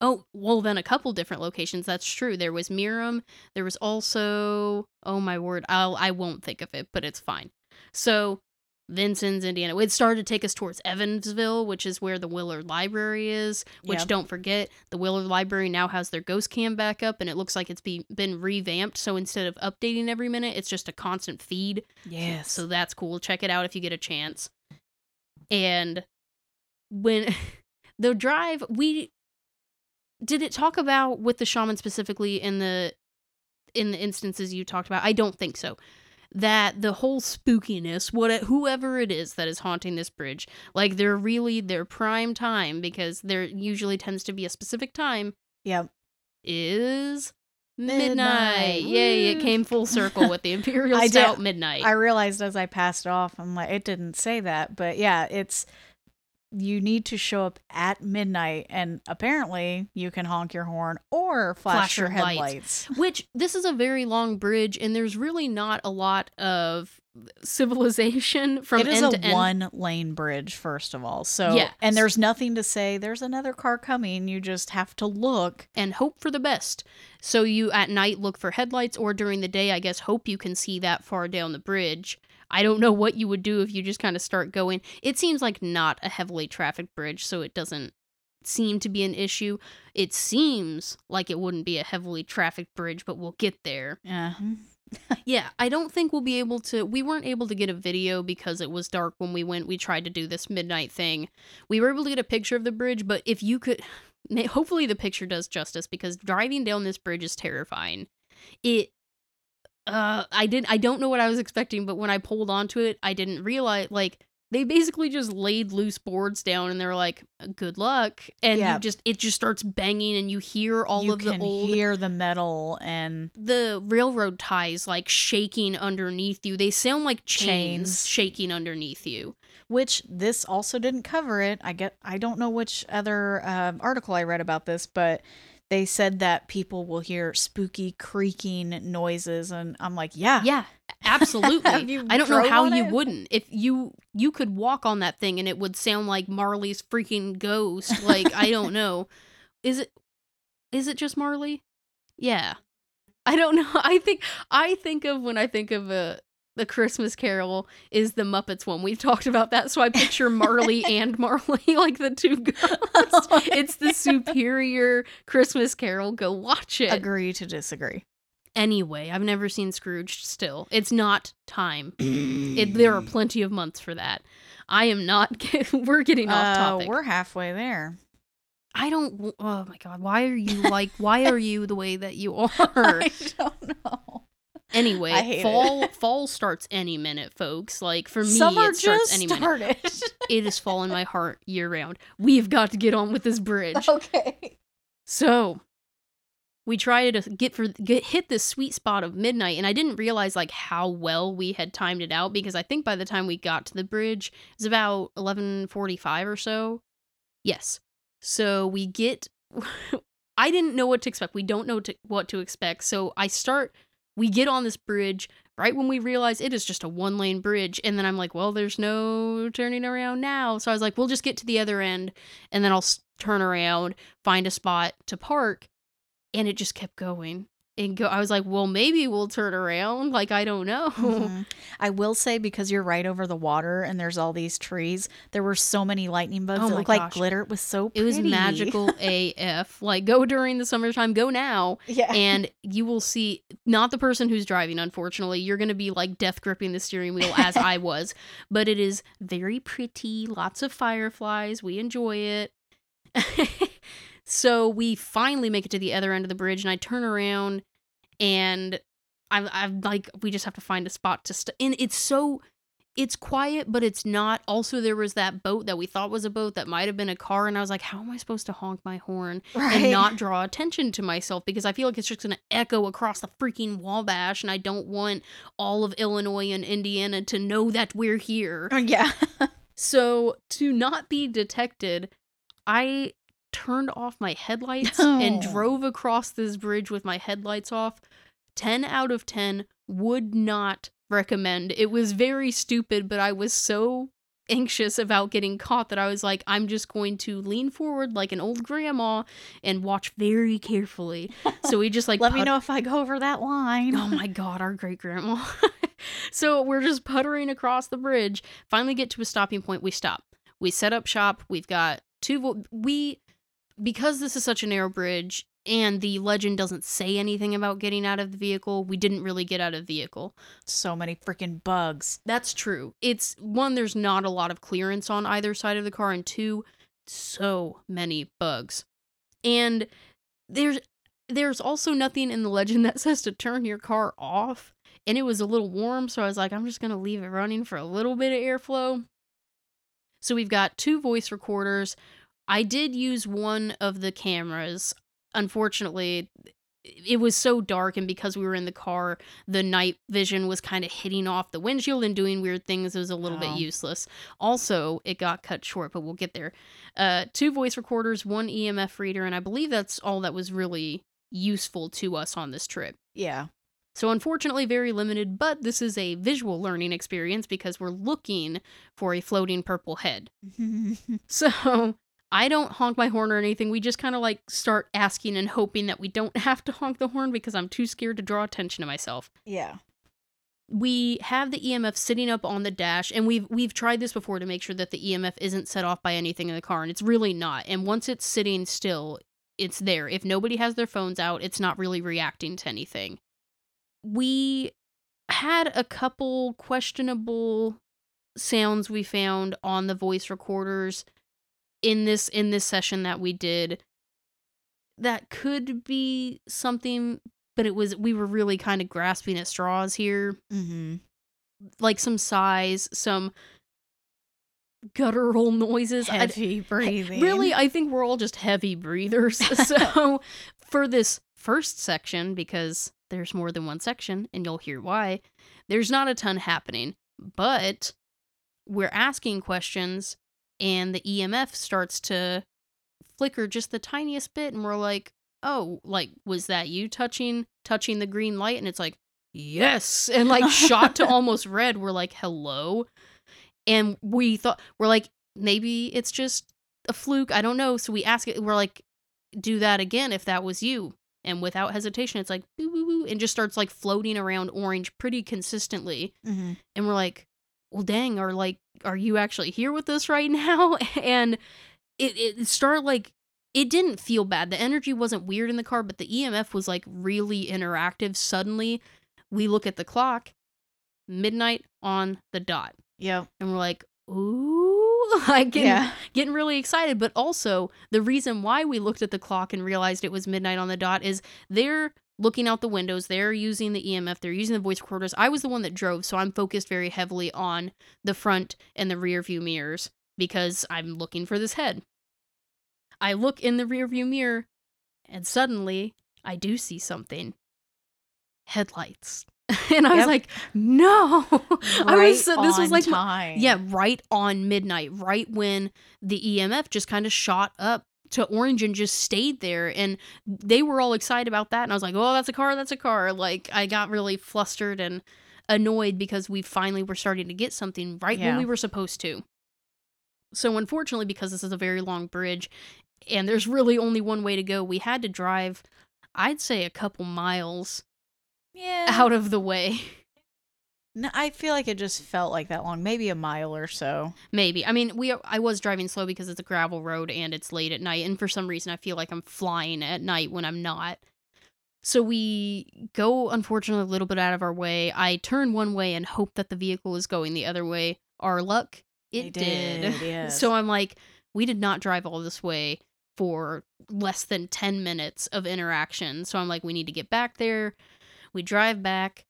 Oh, well, then a couple different locations. That's true. There was Miram. There was also, oh my word, I'll I won't think of it, but it's fine. So Vincennes, Indiana. It started to take us towards Evansville, which is where the Willard Library is. Which don't forget, the Willard Library now has their ghost cam back up, and it looks like it's be, been revamped. So instead of updating every minute, it's just a constant feed. Yes. So that's cool. Check it out if you get a chance. And when the drive, we did it talk about with the shaman specifically in the in the instances you talked about. I don't think so. That the whole spookiness, what whoever it is that is haunting this bridge, like they're really their prime time because there usually tends to be a specific time yep. is midnight. Midnight. Yay! It came full circle with the imperial I did- midnight. I realized as I passed off, I'm like, it didn't say that, but yeah, it's you need to show up at midnight, and apparently you can honk your horn or flash, Flash your your lights. headlights. Which this is a very long bridge, and there's really not a lot of civilization from it is end a one lane bridge, first of all. So, yeah. and there's nothing to say there's another car coming. You just have to look. and hope for the best. So you at night look for headlights, or during the day, I guess, hope you can see that far down the bridge. I don't know what you would do if you just kind of start going. It seems like not a heavily trafficked bridge, so it doesn't seem to be an issue. It seems like it wouldn't be a heavily trafficked bridge, but we'll get there. Yeah. Yeah, I don't think we'll be able to. We weren't able to get a video because it was dark when we went. We tried to do this midnight thing. We were able to get a picture of the bridge, but if you could, hopefully the picture does justice because driving down this bridge is terrifying. It, uh, I didn't. I don't know what I was expecting, but when I pulled onto it, I didn't realize like they basically just laid loose boards down and they're like, "Good luck," and Yeah. you just it just starts banging and you hear all you of the old hear the metal and the railroad ties like shaking underneath you. They sound like chains, Chains. shaking underneath you. which this also didn't cover it. I get I don't know which other um, article I read about this, but they said that people will hear spooky creaking noises, and I'm like, yeah, Yeah, absolutely. I don't know how you it? wouldn't. If you you could walk on that thing and it would sound like Marley's freaking ghost. Like I don't know. Is it is it just Marley? Yeah. I don't know. I think I think of when I think of a the Christmas Carol is the Muppets one. We've talked about that, so I picture Marley and Marley like the two ghosts. Oh, it's the superior Christmas Carol. Go watch it. agree to disagree. Anyway, I've never seen Scrooge still. It's not time. It, there are plenty of months for that. I am not. Get, we're getting off Uh, topic. we're halfway there. I don't. Oh my god! Why are you like? Why are you the way that you are? I don't know. Anyway, hate it. fall fall starts any minute, folks. Like for me, Summer it starts any minute. started. It is fall in my heart year round. We've got to get on with this bridge. okay. So we tried to get for get hit this sweet spot of midnight, and I didn't realize like how well we had timed it out because I think by the time we got to the bridge, it was about eleven forty five or so. Yes. So we get. I didn't know what to expect. We don't know to, what to expect. So I start. We get on this bridge right when we realize it is just a one lane bridge, and then I'm like, well, there's no turning around now. So I was like, we'll just get to the other end, and then I'll turn around, find a spot to park and it just kept going and go i was like well maybe we'll turn around. Like i don't know. Mhm. I will say because you're right over the water and there's all these trees, there were so many lightning bugs Oh that my looked like glitter. It was so it was magical af like go during the summertime go now. Yeah. and you will see not the person who's driving unfortunately. You're going to be like death gripping the steering wheel as i was. But it is very pretty lots of fireflies. We enjoy it so we finally make it to the other end of the bridge and i turn around and i'm, I'm like we just have to find a spot to st- and it's so it's quiet but it's not also there was that boat that we thought was a boat that might have been a car and i was like how am i supposed to honk my horn right. and not draw attention to myself because I feel like it's just going to echo across the freaking Wabash, and I don't want all of Illinois and Indiana to know that we're here. Oh, yeah. So, to not be detected, I turned off my headlights and drove across this bridge with my headlights off. 10 out of 10 would not recommend. It was very stupid, but I was so anxious about getting caught that I was like, I'm just going to lean forward like an old grandma and watch very carefully. So we just like Let me know if I go over that line. Oh my god, our great grandma. so we're just puttering across the bridge. Finally get to a stopping point. We stop. We set up shop. We've got two. Vo- we because this is such a narrow bridge and the legend doesn't say anything about getting out of the vehicle. We didn't really get out of the vehicle. so many freaking bugs. That's true. It's one. There's not a lot of clearance on either side of the car, and two, so many bugs. And there's there's also nothing in the legend that says to turn your car off. And it was a little warm, so I was like, I'm just gonna leave it running for a little bit of airflow. So we've got two voice recorders. I did use one of the cameras. Unfortunately, it was so dark, and because we were in the car, the night vision was kind of hitting off the windshield and doing weird things. It was a little bit Oh. useless. Also, it got cut short, but we'll get there. Uh, two voice recorders, one EMF reader, and I believe that's all that was really useful to us on this trip. Yeah. So, unfortunately, very limited, but this is a visual learning experience because we're looking for a floating purple head. So, I don't honk my horn or anything. We just kind of like start asking and hoping that we don't have to honk the horn because I'm too scared to draw attention to myself. yeah. We have the EMF sitting up on the dash and we've we've tried this before to make sure that the EMF isn't set off by anything in the car and it's really not. And once it's sitting still, it's there. If nobody has their phones out, it's not really reacting to anything. We had a couple questionable sounds we found on the voice recorders in this in this session that we did that could be something but it was we were really kind of grasping at straws here Mm-hmm. like some sighs some guttural noises I- Heavy breathing. Really, I think we're all just heavy breathers. so, for this first section, because there's more than one section, and you'll hear why, there's not a ton happening. But we're asking questions, and the EMF starts to flicker just the tiniest bit, and we're like, "Oh, like was that you touching touching the green light?" And it's like, "Yes," and like shot to almost red. We're like, "Hello," and we thought we're like, maybe it's just a fluke. I don't know. So we ask it. We're like, do that again if that was you. And without hesitation, it's like boo boo boo, and just starts like floating around orange pretty consistently. Mm-hmm. And we're like, well, dang, are like, are you actually here with us right now? And it it started like it didn't feel bad. The energy wasn't weird in the car, but the EMF was like really interactive. Suddenly, we look at the clock, midnight on the dot yeah and we're like, ooh, like getting, Yeah. getting really excited. But also, the reason why we looked at the clock and realized it was midnight on the dot is they're looking out the windows, they're using the EMF, they're using the voice recorders. I was the one that drove, so I'm focused very heavily on the front and the rear view mirrors because I'm looking for this head. I look in the rear view mirror, and suddenly I do see something headlights. and I was like, no. I was this was like my- yeah, right on midnight, right when the EMF just kind of shot up to orange and just stayed there. And they were all excited about that. And I was like, oh, that's a car, that's a car. Like, I got really flustered and annoyed because we finally were starting to get something right when we were supposed to. So, unfortunately, because this is a very long bridge and there's really only one way to go, we had to drive, I'd say, a couple miles Yeah. out of the way. No, I feel like it just felt like that long, maybe a mile or so. Maybe. I mean, we I was driving slow because it's a gravel road and it's late at night and for some reason I feel like I'm flying at night when I'm not. So we go unfortunately a little bit out of our way. I turn one way and hope that the vehicle is going the other way. Our luck, it They did. did, yes. So I'm like, we did not drive all this way for less than 10 minutes of interaction. So I'm like, we need to get back there. We drive back.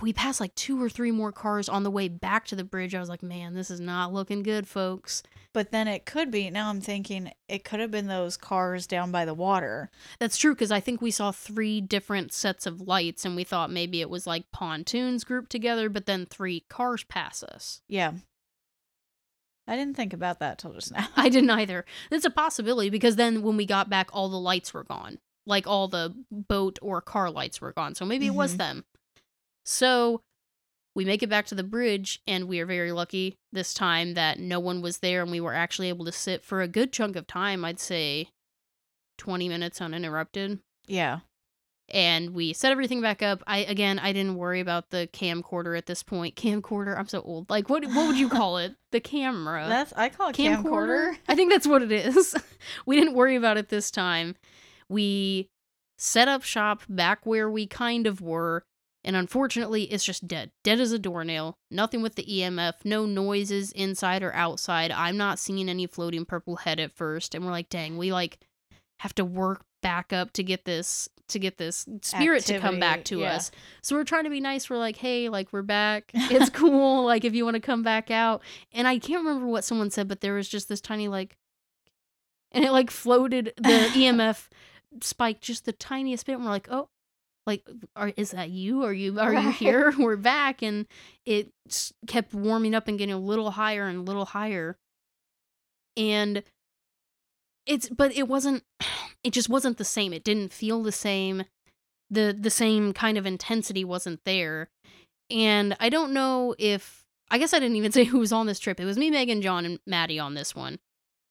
We passed like two or three more cars on the way back to the bridge. I was like, man, this is not looking good, folks. But then it could be, now I'm thinking, it could have been those cars down by the water. That's true because I think we saw three different sets of lights and we thought maybe it was like pontoons grouped together, but then three cars pass us. Yeah. I didn't think about that till just now. I didn't either. It's a possibility because then when we got back, all the lights were gone. Like all the boat or car lights were gone. So maybe it was Mhm. them. So we make it back to the bridge, and we are very lucky this time that no one was there and we were actually able to sit for a good chunk of time. I'd say 20 minutes uninterrupted. yeah. And we set everything back up. I again, I didn't worry about the camcorder at this point. Camcorder, I'm so old. Like, what what would you call it? The camera That's I call it camcorder. I think that's what it is. we didn't worry about it this time. We set up shop back where we kind of were, and unfortunately, it's just dead. Dead as a doornail. Nothing with the EMF, no noises inside or outside. I'm not seeing any floating purple head at first, and we're like, dang, we like have to work back up to get this to get this spirit to come back to yeah. us. So we're trying to be nice. We're like, hey, like we're back. It's cool. like if you want to come back out. And I can't remember what someone said, but there was just this tiny like and it like floated the EMF spike just the tiniest bit. And we're like, oh, like are is that you? Are you are you here? We're back. And it kept warming up and getting a little higher and a little higher. And it's but it wasn't it just wasn't the same. It didn't feel the same. The the same kind of intensity wasn't there. And I don't know if I guess I didn't even say who was on this trip. It was me, Megan, John, and Maddie on this one.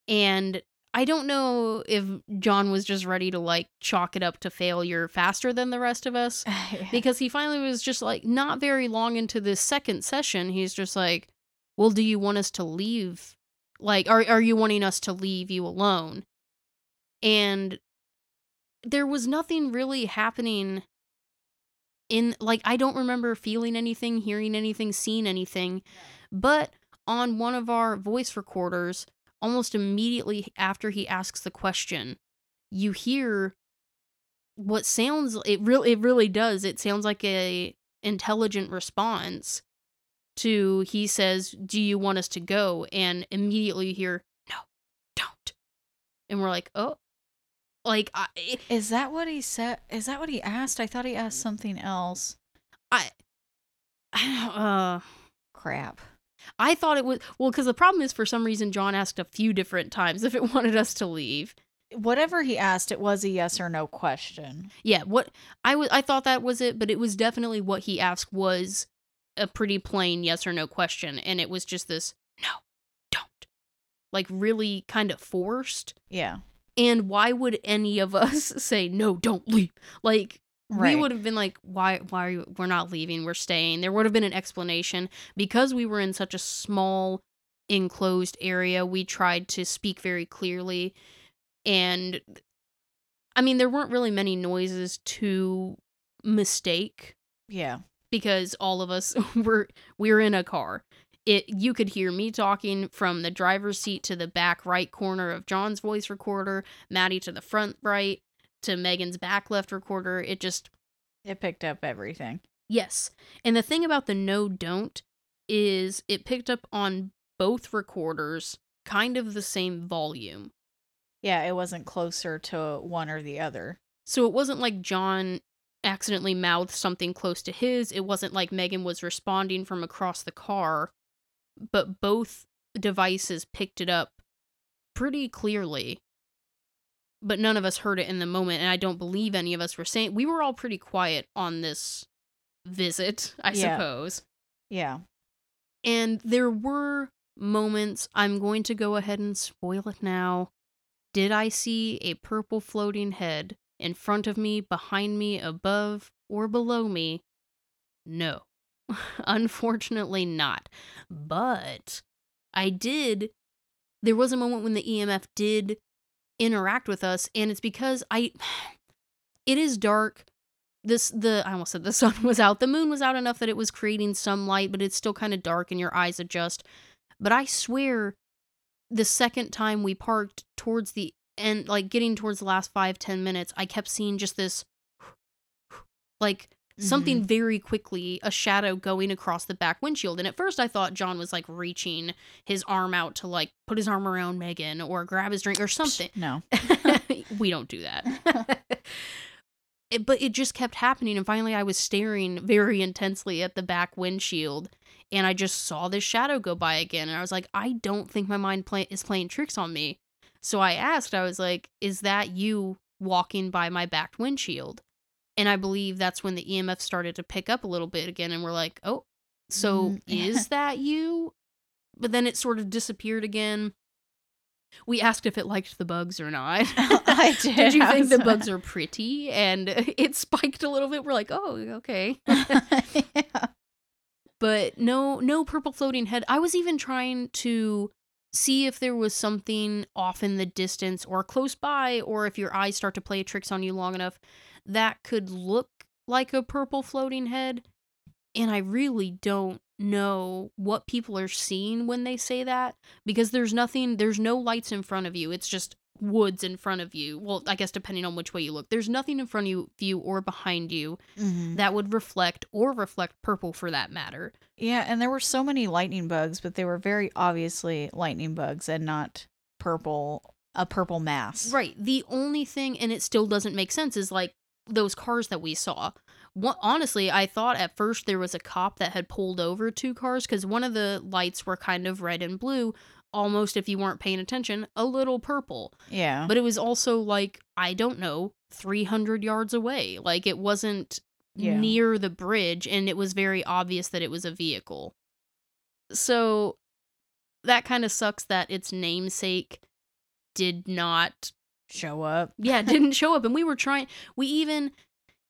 And I don't know if John was just ready to like chalk it up to failure faster than the rest of us because he finally was just like not very long into this second session he's just like well do you want us to leave? Like are are you wanting us to leave you alone? And there was nothing really happening in like I don't remember feeling anything, hearing anything, seeing anything. But on one of our voice recorders, almost immediately after he asks the question, you hear what sounds it really it really does. It sounds like a intelligent response to he says, "Do you want us to go?" and immediately you hear, "No, don't." And we're like, "Oh." Like I it- Is that what he said? Is that what he asked? I thought he asked something else. I I uh Crap. I thought it was well because the problem is for some reason John asked a few different times if it wanted us to leave. Whatever he asked, it was a yes or no question. Yeah, what I was I thought that was it, but it was definitely what he asked was a pretty plain yes or no question, and it was just this no, don't, like really kind of forced. Yeah. And why would any of us say no, don't leave? Like Right. we would have been like, why? Why are you? We're not leaving. We're staying. There would have been an explanation because we were in such a small, enclosed area. We tried to speak very clearly, and I mean, there weren't really many noises to mistake Yeah. because all of us were we were in a car. It you could hear me talking from the driver's seat to the back right corner of John's voice recorder, Maddie to the front right, to Megan's back left recorder. It just It picked up everything. yes. And the thing about the no don't is it picked up on both recorders kind of the same volume. Yeah, it wasn't closer to one or the other. So it wasn't like John accidentally mouthed something close to his. It wasn't like Megan was responding from across the car, but both devices picked it up pretty clearly. But none of us heard it in the moment, and I don't believe any of us were saying. We were all pretty quiet on this visit, I Yeah. suppose. Yeah. And there were moments, I'm going to go ahead and spoil it now. Did I see a purple floating head in front of me, behind me, above, or below me? No. Unfortunately, not. But I did. There was a moment when the EMF did interact with us, and it's because I. It is dark this the I almost said the sun was out. The moon was out enough that it was creating some light, but it's still kind of dark and your eyes adjust. But I swear the second time we parked towards the end like getting towards the last five, ten minutes, I kept seeing just this like something mm-hmm. very quickly, a shadow going across the back windshield. And at first I thought John was like reaching his arm out to like put his arm around Megan or grab his drink or something. No. we don't do that. it, but it just kept happening and finally I was staring very intensely at the back windshield and I just saw this shadow go by again and I was like I don't think my mind play- is playing tricks on me. So I asked I was like is that you walking by my back windshield? And I believe that's when the EMF started to pick up a little bit again and we're like, "Oh, so Mm. is that you?" But then it sort of disappeared again. We asked if it liked the bugs or not. I did. Did you think the bugs are pretty? And it spiked a little bit. We're like, oh, okay. yeah. but no, no purple floating head. I was even trying to see if there was something off in the distance or close by, or if your eyes start to play tricks on you long enough that could look like a purple floating head. And I really don't know what people are seeing when they say that because there's nothing, there's no lights in front of you. It's just woods in front of you. Well, I guess depending on which way you look, there's nothing in front of you, or behind you Mhm. that would reflect or reflect purple for that matter. Yeah, and there were so many lightning bugs, but they were very obviously lightning bugs and not purple a purple mass. Right. The only thing, and it still doesn't make sense, is like those cars that we saw. What, honestly, I thought at first there was a cop that had pulled over two cars because one of the lights were kind of red and blue, almost if you weren't paying attention, a little purple. Yeah. But it was also like, I don't know, 300 yards away. Like it wasn't Yeah. near the bridge, and it was very obvious that it was a vehicle. So that kind of sucks that its namesake did not show up. yeah, didn't show up. And we were trying, we even,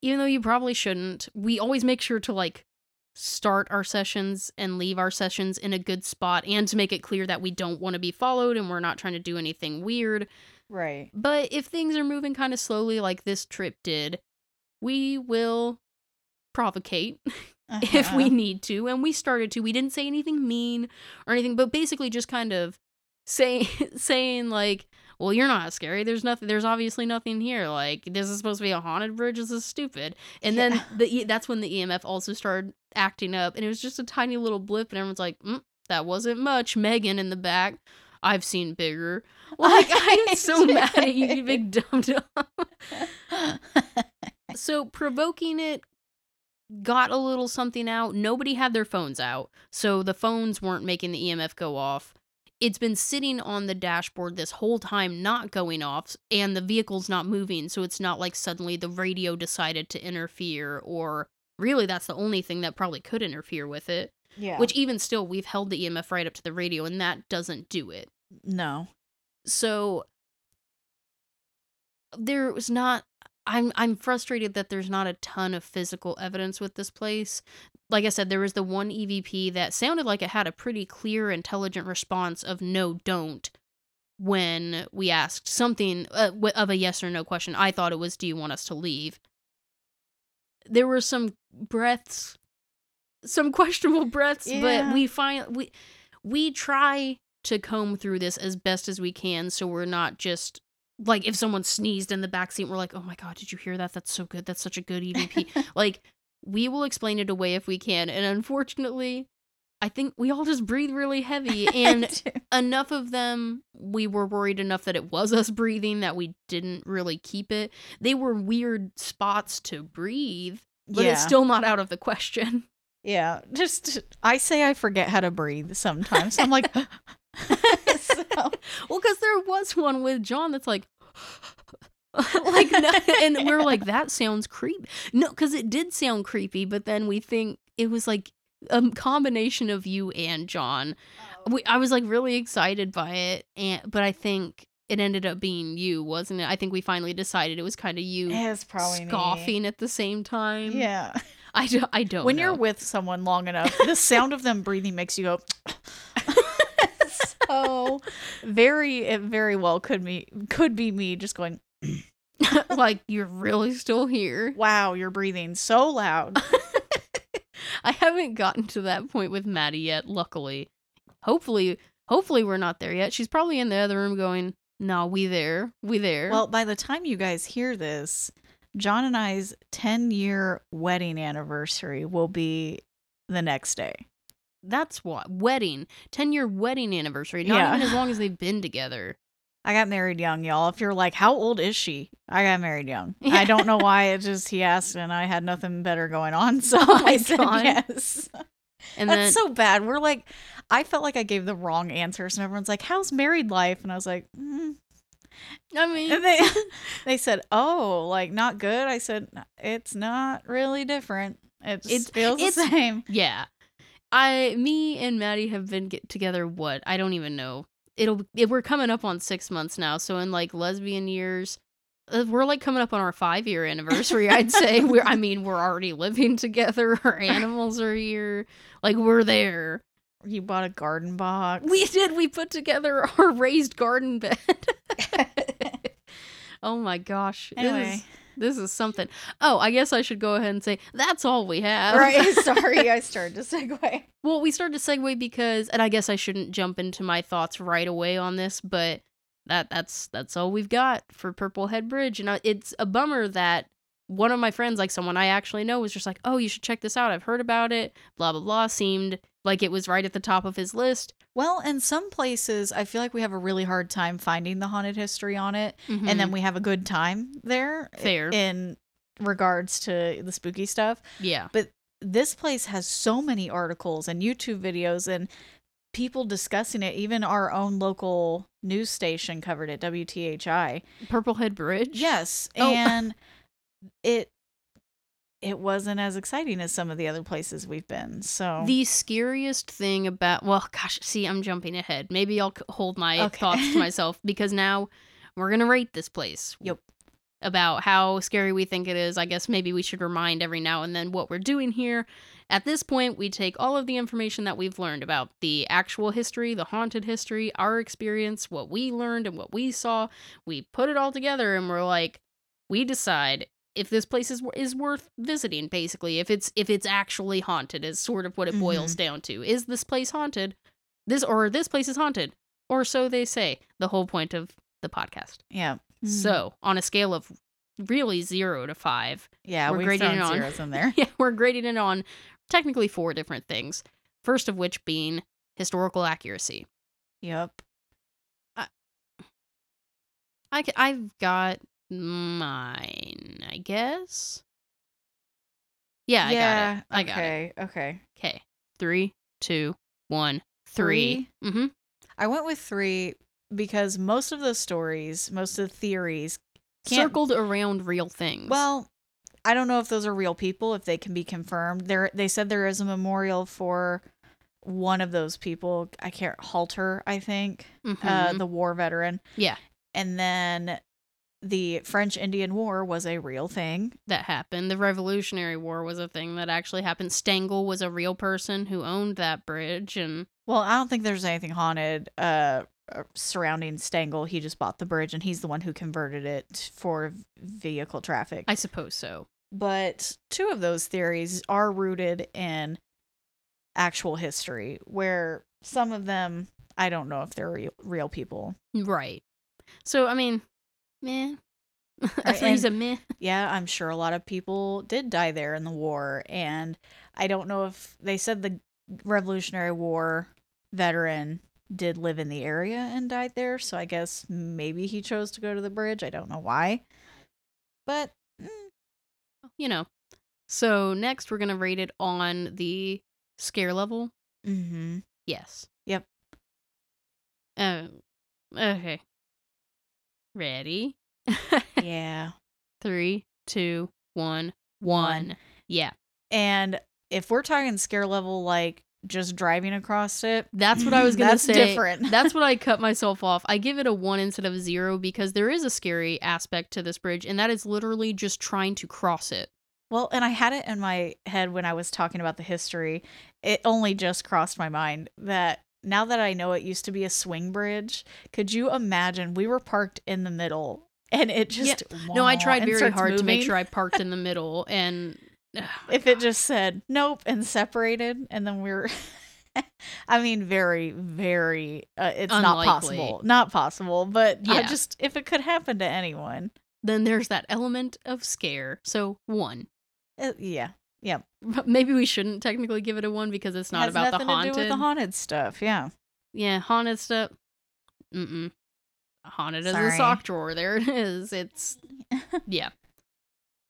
even though you probably shouldn't, we always make sure to like start our sessions and leave our sessions in a good spot and to make it clear that we don't want to be followed and we're not trying to do anything weird. Right. But if things are moving kind of slowly, like this trip did, we will provocate if we uh-huh. need to. And we started to. We didn't say anything mean or anything, but basically just kind of say saying like, well, you're not scary. There's nothing. There's obviously nothing here. Like this is supposed to be a haunted bridge. This is stupid. And Yeah. then the that's when the EMF also started acting up, and it was just a tiny little blip, and everyone's like, mm, that wasn't much. Megan in the back. I've seen bigger. Like I'm so mad at you, you big dumb dum. So provoking it got a little something out. Nobody had their phones out, so the phones weren't making the EMF go off. It's been sitting on the dashboard this whole time, not going off, and the vehicle's not moving. So it's not like suddenly the radio decided to interfere, or really, that's the only thing that probably could interfere with it. yeah. Which, even still, we've held the EMF right up to the radio, and that doesn't do it no. so there was not i'm i'm frustrated that there's not a ton of physical evidence with this place. Like i said there was the one evp that sounded like it had a pretty clear intelligent response of no don't when we asked something uh, of a yes or no question. I thought it was do you want us to leave? There were some breaths some questionable breaths Yeah. but we find we we try to comb through this as best as we can so we're not just like if someone sneezed in the back seat we're like oh my god did you hear that? That's so good. That's such a good evp like we will explain it away if we can and unfortunately i think we all just breathe really heavy and enough of them we were worried enough that it was us breathing that we didn't really keep it. They were weird spots to breathe but yeah. it's still not out of the question. Yeah, just I say I forget how to breathe sometimes. I'm like, so, Well, because there was one with John that's like, like, no- and we're like, that sounds creepy. No, because it did sound creepy, but then we think it was like a combination of you and John. Oh. We, I was like really excited by it, and but I think it ended up being you, wasn't it? I think we finally decided it was kind of you it's probably me. scoffing at the same time. Yeah, I don't. I don't. when know. you're with someone long enough, the sound of them breathing makes you go. So very, it very well could be could be me just going. like you're really still here. Wow, you're breathing so loud. I haven't gotten to that point with Maddie yet, luckily. Hopefully, hopefully we're not there yet. She's probably in the other room going, "No, we there. We there." Well, by the time you guys hear this, John and I's 10 year wedding anniversary will be the next day. That's what wedding, 10-year wedding anniversary. Not Yeah. even as long as they've been together. I got married young, y'all. If you're like, how old is she? I got married young. Yeah. I don't know why. It just he asked, and I had nothing better going on, so Oh I said God. yes. And That's then so bad. We're like, I felt like I gave the wrong answers, and everyone's like, "How's married life?" And I was like, mm. I mean and they they said, "Oh, like not good." I said, "It's not really different. It It's- feels it's- the same." Yeah. I me and Maddie have been get together what? I don't even know. It'll it, we're coming up on 6 months now. So in like lesbian years uh, we're like coming up on our 5 year anniversary, I'd say. We're I mean, we're already living together. Our animals are here. Like we're there. You bought a garden box. We did we put together our raised garden bed. oh my gosh. This is- anyway, this is something. Oh, I guess I should go ahead and say that's all we have. right. Sorry, I started to segue. Well, we started to segue because, and I guess I shouldn't jump into my thoughts right away on this, but that that's that's all we've got for Purple Head Bridge, and I, it's a bummer that one of my friends, like someone I actually know, was just like, "Oh, you should check this out. I've heard about it." Blah blah blah. Seemed like it was right at the top of his list. Well, in some places, I feel like we have a really hard time finding the haunted history on it, and Mhm. then we have a good time there. Fair. in regards to the spooky stuff. yeah, but This place has so many articles and YouTube videos and people discussing it. Even our own local news station covered it, WTHI. Purple Head Bridge. Yes, Oh. and it it wasn't as exciting as some of the other places we've been. So The scariest thing about well, gosh, see, I'm jumping ahead. Maybe I'll hold my Okay. thoughts to myself because now we're gonna rate this place. Yep. About how scary we think it is. I guess maybe we should remind every now and then what we're doing here. At this point, we take all of the information that we've learned about the actual history, the haunted history, our experience, what we learned and what we saw. We put it all together and we're like, we decide if this place is is worth visiting basically if it's if it's actually haunted is sort of what it boils mm-hmm. down to. Is this place haunted? This or this place is haunted? Or so they say the whole point of the podcast. Yeah, mm-hmm. so on a scale of really 0 to 5 yeah, we're we've grading it on. zeros in there. yeah we're grading it on technically four different things. First of which being historical accuracy. Yep. I I've got mine I guess yeah I got it I got it okay, okay. Okay. Three, two, one, three. Mm-hmm. I went with three because most of the stories, most of the theories, Circled around real things. well, I don't know if those are real people, if they can be confirmed. There, they said there is a memorial for one of those people. I can't Halter, I think, uh, Mhm. the war veteran. Yeah. and then the French Indian War was a real thing. that happened. The Revolutionary War was a thing that actually happened. Stangle was a real person who owned that bridge, and Well, I don't think there's anything haunted uh, uh, surrounding Stangle. He just bought the bridge, and he's the one who converted it for vehicle traffic. I suppose so. but two of those theories are rooted in actual history, where some of them I don't know if they're real, real people. Right. So I mean, meh. three's and- a meh. Yeah, I'm sure a lot of people did die there in the war, and I don't know if they said the Revolutionary War veteran did live in the area and died there, so I guess maybe he chose to go to the bridge. I don't know why, but mm, You know. So next, we're gonna rate it on the scare level. Mm-hmm. Yes. Yep. Uh, okay. Ready? yeah. Three, two, one, one. One. Yeah. And if we're talking scare level, like just driving across it, That's what I was gonna that's say. different. That's what I cut myself off. I give it a one instead of a zero because there is a scary aspect to this bridge, and that is literally just trying to cross it. Well, and I had it in my head when I was talking about the history. It only just crossed my mind that now that I know it used to be a swing bridge, could you imagine we were parked in the middle and it just No, I tried very hard to make sure I parked in the middle, and oh if it just said nope and separated and then we are I mean very very uh, it's not possible. Not possible, but I Yeah. just if it could happen to anyone. then there's that element of scare. So one. uh, yeah. Yeah. Maybe we shouldn't technically give it a one because it's not Has about the nothing to haunted. do with the haunted stuff. Yeah. yeah, haunted stuff. Mm-mm. haunted as a sock drawer. There it is. It's yeah.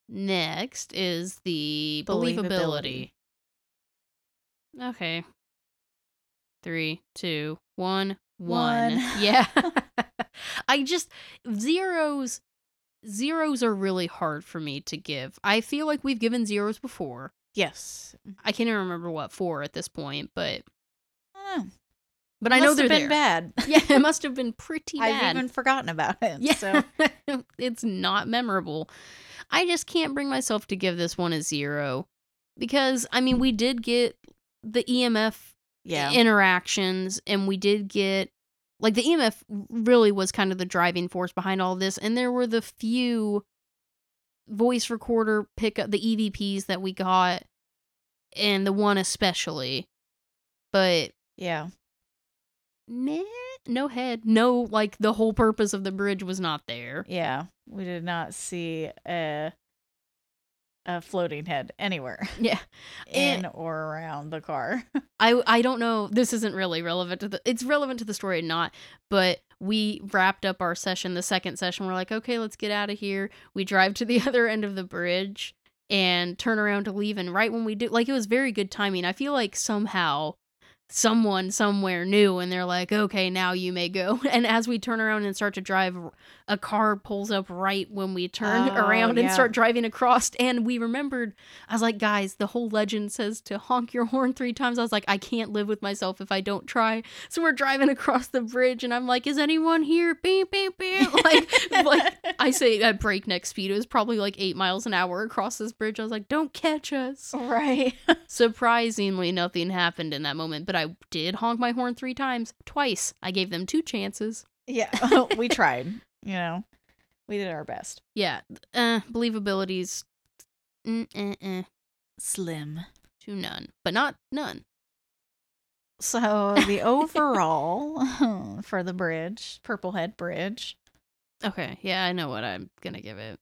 Next is the believability. Believability. Okay. Three, two, one, one. One. Yeah. I just zeros zeros are really hard for me to give. I feel like we've given zeros before. Yes. Mm-hmm. I can't even remember what for at this point, but Oh, but I know must they're have been there. bad. Yeah, it must have been pretty bad. I've even forgotten about it. Yeah. So it's not memorable. I just can't bring myself to give this one a zero because I mean we did get the EMF yeah. interactions and we did get like the EMF really was kind of the driving force behind all this and there were the few voice recorder pickup the EVPs that we got and the one especially but yeah. no head no like the whole purpose of the bridge was not there Yeah. We did not see a a floating head anywhere yeah in Eh. or around the car. I I don't know. This isn't really relevant to the. It's relevant to the story, or not. But we wrapped up our session, the second session. We're like, okay, let's get out of here. We drive to the other end of the bridge and turn around to leave. And right when we do, like, it was very good timing. I feel like somehow someone somewhere knew, and they're like, okay, now you may go. And as we turn around and start to drive, a car pulls up right when we turn Oh, around and yeah. start driving across. And we remembered I was like, guys, the whole legend says to honk your horn three times. I was like, I can't live with myself if I don't try. So we're driving across the bridge, and I'm like, is anyone here? Beep, beep, beep. Like, like I say at breakneck speed. It was probably like eight miles an hour across this bridge. I was like, don't catch us. right. Surprisingly, nothing happened in that moment, but I did honk my horn three times. Twice. I gave them two chances. Yeah. we tried. You know. We did our best. Yeah. Uh, believabilities. Mm, eh, eh, Slim. to none, but not none. So the overall for the bridge, Purple Head Bridge. Okay, yeah, I know what I'm gonna give it.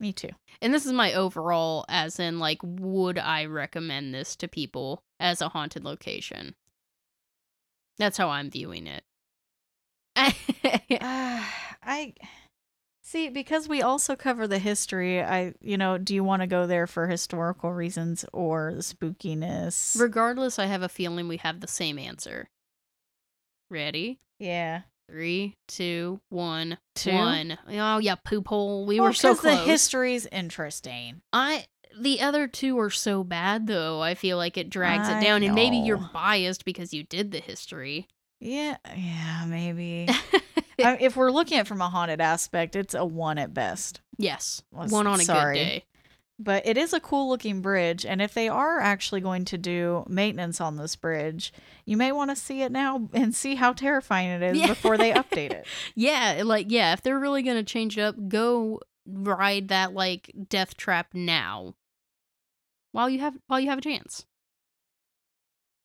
Me too. And this is my overall, as in, like, would I recommend this to people as a haunted location? That's how I'm viewing it. I see because we also cover the history. I, you know, do you want to go there for historical reasons or the spookiness? Regardless, I have a feeling we have the same answer. Ready? yeah, Three, two, one, Two? one. Oh yeah, poop hole. We Well, were so close. The history's interesting. I the other two are so bad though. I feel like it drags I it down, and maybe you're biased because you did the history. Yeah, yeah, maybe. I, if we're looking at it from a haunted aspect, it's a one at best. yes, Was- one on a sorry. good day. But it is a cool looking bridge, and if they are actually going to do maintenance on this bridge, you may want to see it now and see how terrifying it is Yeah. before they update it. Yeah, like yeah, if they're really gonna change it up, go ride that like death trap now. While you have while you have a chance.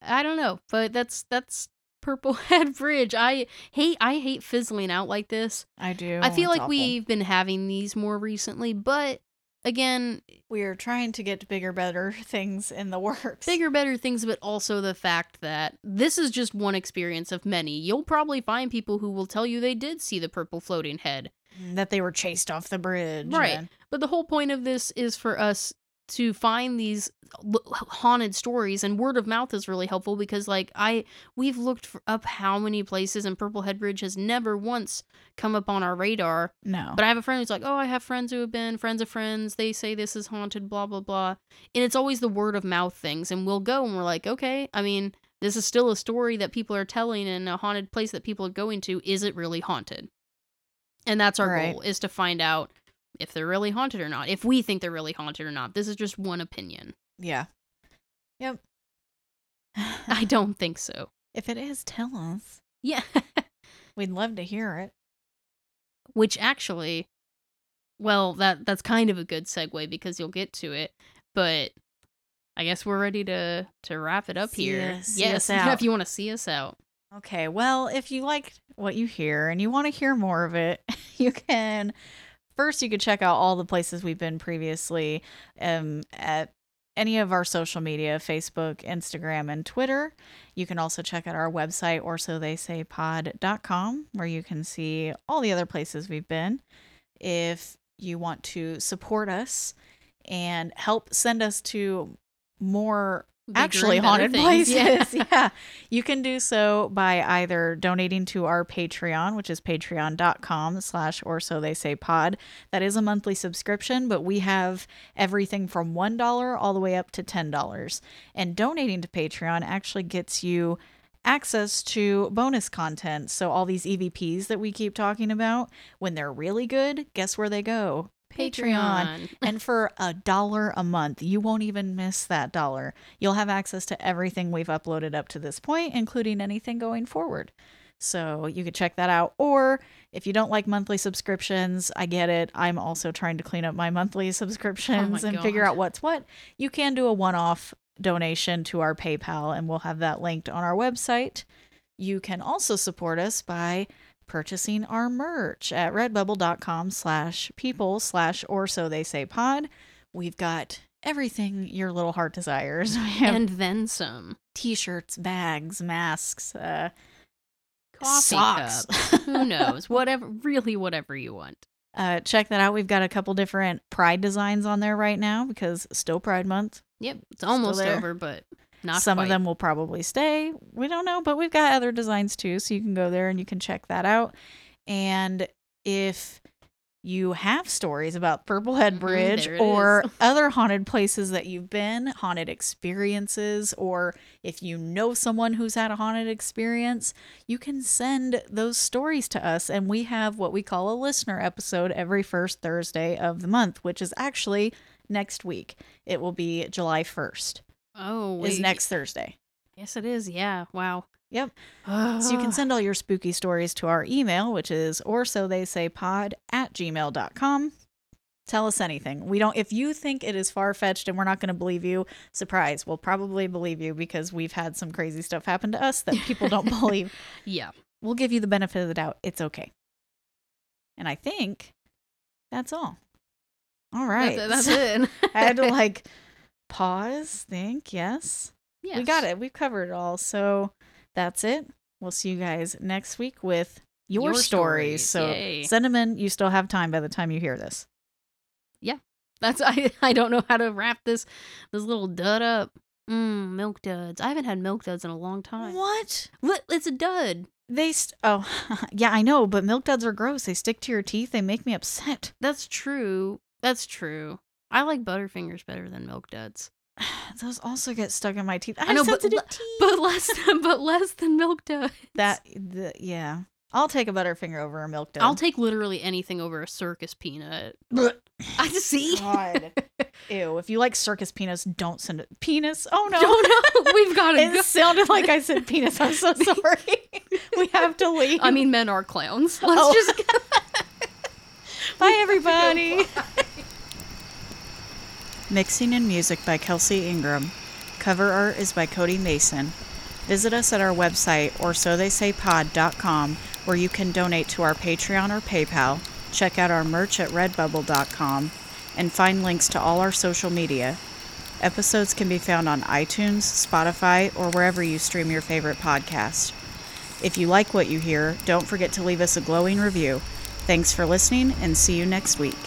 I don't know, but that's that's Purple Head Bridge. I hate I hate fizzling out like this. I do. I feel It's like awful. we've been having these more recently, but again, we're trying to get bigger, better things in the works. bigger better things but also the fact that this is just one experience of many you'll probably find people who will tell you they did see the purple floating head mm, that they were chased off the bridge. Right. and- but the whole point of this is for us to find these haunted stories and word of mouth is really helpful because like i we've looked for up how many places and purple head bridge has never once come up on our radar. No. but i have a friend who's like oh i have friends who have been friends of friends. They say this is haunted blah blah blah. And it's always the word of mouth things and we'll go and we're like okay i mean this is still a story that people are telling in a haunted place that people are going to. Is it really haunted? And that's our Right. goal is to find out if they're really haunted or not if we think they're really haunted or not this is just one opinion yeah. Yep. i don't think so if it is, tell us. yeah We'd love to hear it. which actually well that that's kind of a good segue because you'll get to it but i guess we're ready to to wrap it up See here us- see yes us out. if you want to see us out Okay, well, if you like what you hear and you want to hear more of it, you can first you could check out all the places we've been previously um at any of our social media Facebook, Instagram, and Twitter. You can also check out our website, or so they say pod.com, where you can see all the other places we've been. If you want to support us and help send us to more actually haunted things. places. Yeah. Yeah. You can do so by either donating to our Patreon, which is patreon.com slash or so they say pod. That is a monthly subscription, but we have everything from $1 all the way up to $10. And donating to Patreon actually gets you access to bonus content. So all these EVPs that we keep talking about, when they're really good, guess where they go? Patreon. and for a dollar a month, you won't even miss that dollar. You'll have access to everything we've uploaded up to this point, including anything going forward. So you could check that out. Or if you don't like monthly subscriptions, I get it. I'm also trying to clean up my monthly subscriptions and figure out what's what. You can do a one off donation to our PayPal, and we'll have that linked on our website. You can also support us by purchasing our merch at redbubble.com slash people slash or so they say pod. We've got everything your little heart desires. And then some. t-shirts, bags, masks, uh, Coffee Socks. Who knows? Whatever, really, whatever you want. uh, check that out. We've got a couple different pride designs on there right now because still Pride Month. Yep, it's almost over, but not Some quite. of them will probably stay. We don't know, but we've got other designs too, so you can go there and you can check that out. And if you have stories about Purple Head Mhm, Bridge it or other haunted places that you've been, haunted experiences, or if you know someone who's had a haunted experience, you can send those stories to us. And we have what we call a listener episode every first Thursday of the month, which is actually next week. It will be July 1st, Oh, is wait. next Thursday. Yes, it is. Yeah. Wow. Yep. So you can send all your spooky stories to our email, which is or so they say pod at gmail.com. Tell us anything. We don't if you think it is far fetched and we're not gonna believe you, surprise. We'll probably believe you because we've had some crazy stuff happen to us that people don't believe. Yeah. We'll give you the benefit of the doubt. It's okay. And I think that's all. All right. That's, that's it. I had to like pause, think, yes. Yes. We got it. We've covered it all. So that's it. We'll see you guys next week with your, Your stories. stories. So Yay. send them in. You still have time by the time you hear this. Yeah. That's I. I don't know how to wrap this this little dud up. Mm, milk duds. I haven't had milk duds in a long time. What? What? It's a dud. They st- oh yeah, I know, but milk duds are gross. They stick to your teeth. They make me upset. That's true. That's true. I like Butterfingers better than milk duds, Those also get stuck in my teeth. I, I know, but teeth. but less than but less than milk duds. that the, yeah, I'll take a butterfinger over a milk dud. I'll take literally anything over a circus peanut. I see. Oh God. Ew. If you like circus penis, don't send it. Penis? Oh no. Don't know. We've got to go. It sounded like I said penis. I'm so sorry. we have to leave. I mean, men are clowns. Let's Oh. just. bye everybody. Mixing and music by Kelsey Ingram. Cover art is by Cody Mason. Visit us at our website or so they say pod.com where you can donate to our Patreon or PayPal, check out our merch at redbubble.com, and find links to all our social media. Episodes can be found on iTunes, Spotify, or wherever you stream your favorite podcast. If you like what you hear, don't forget to leave us a glowing review. Thanks for listening and see you next week.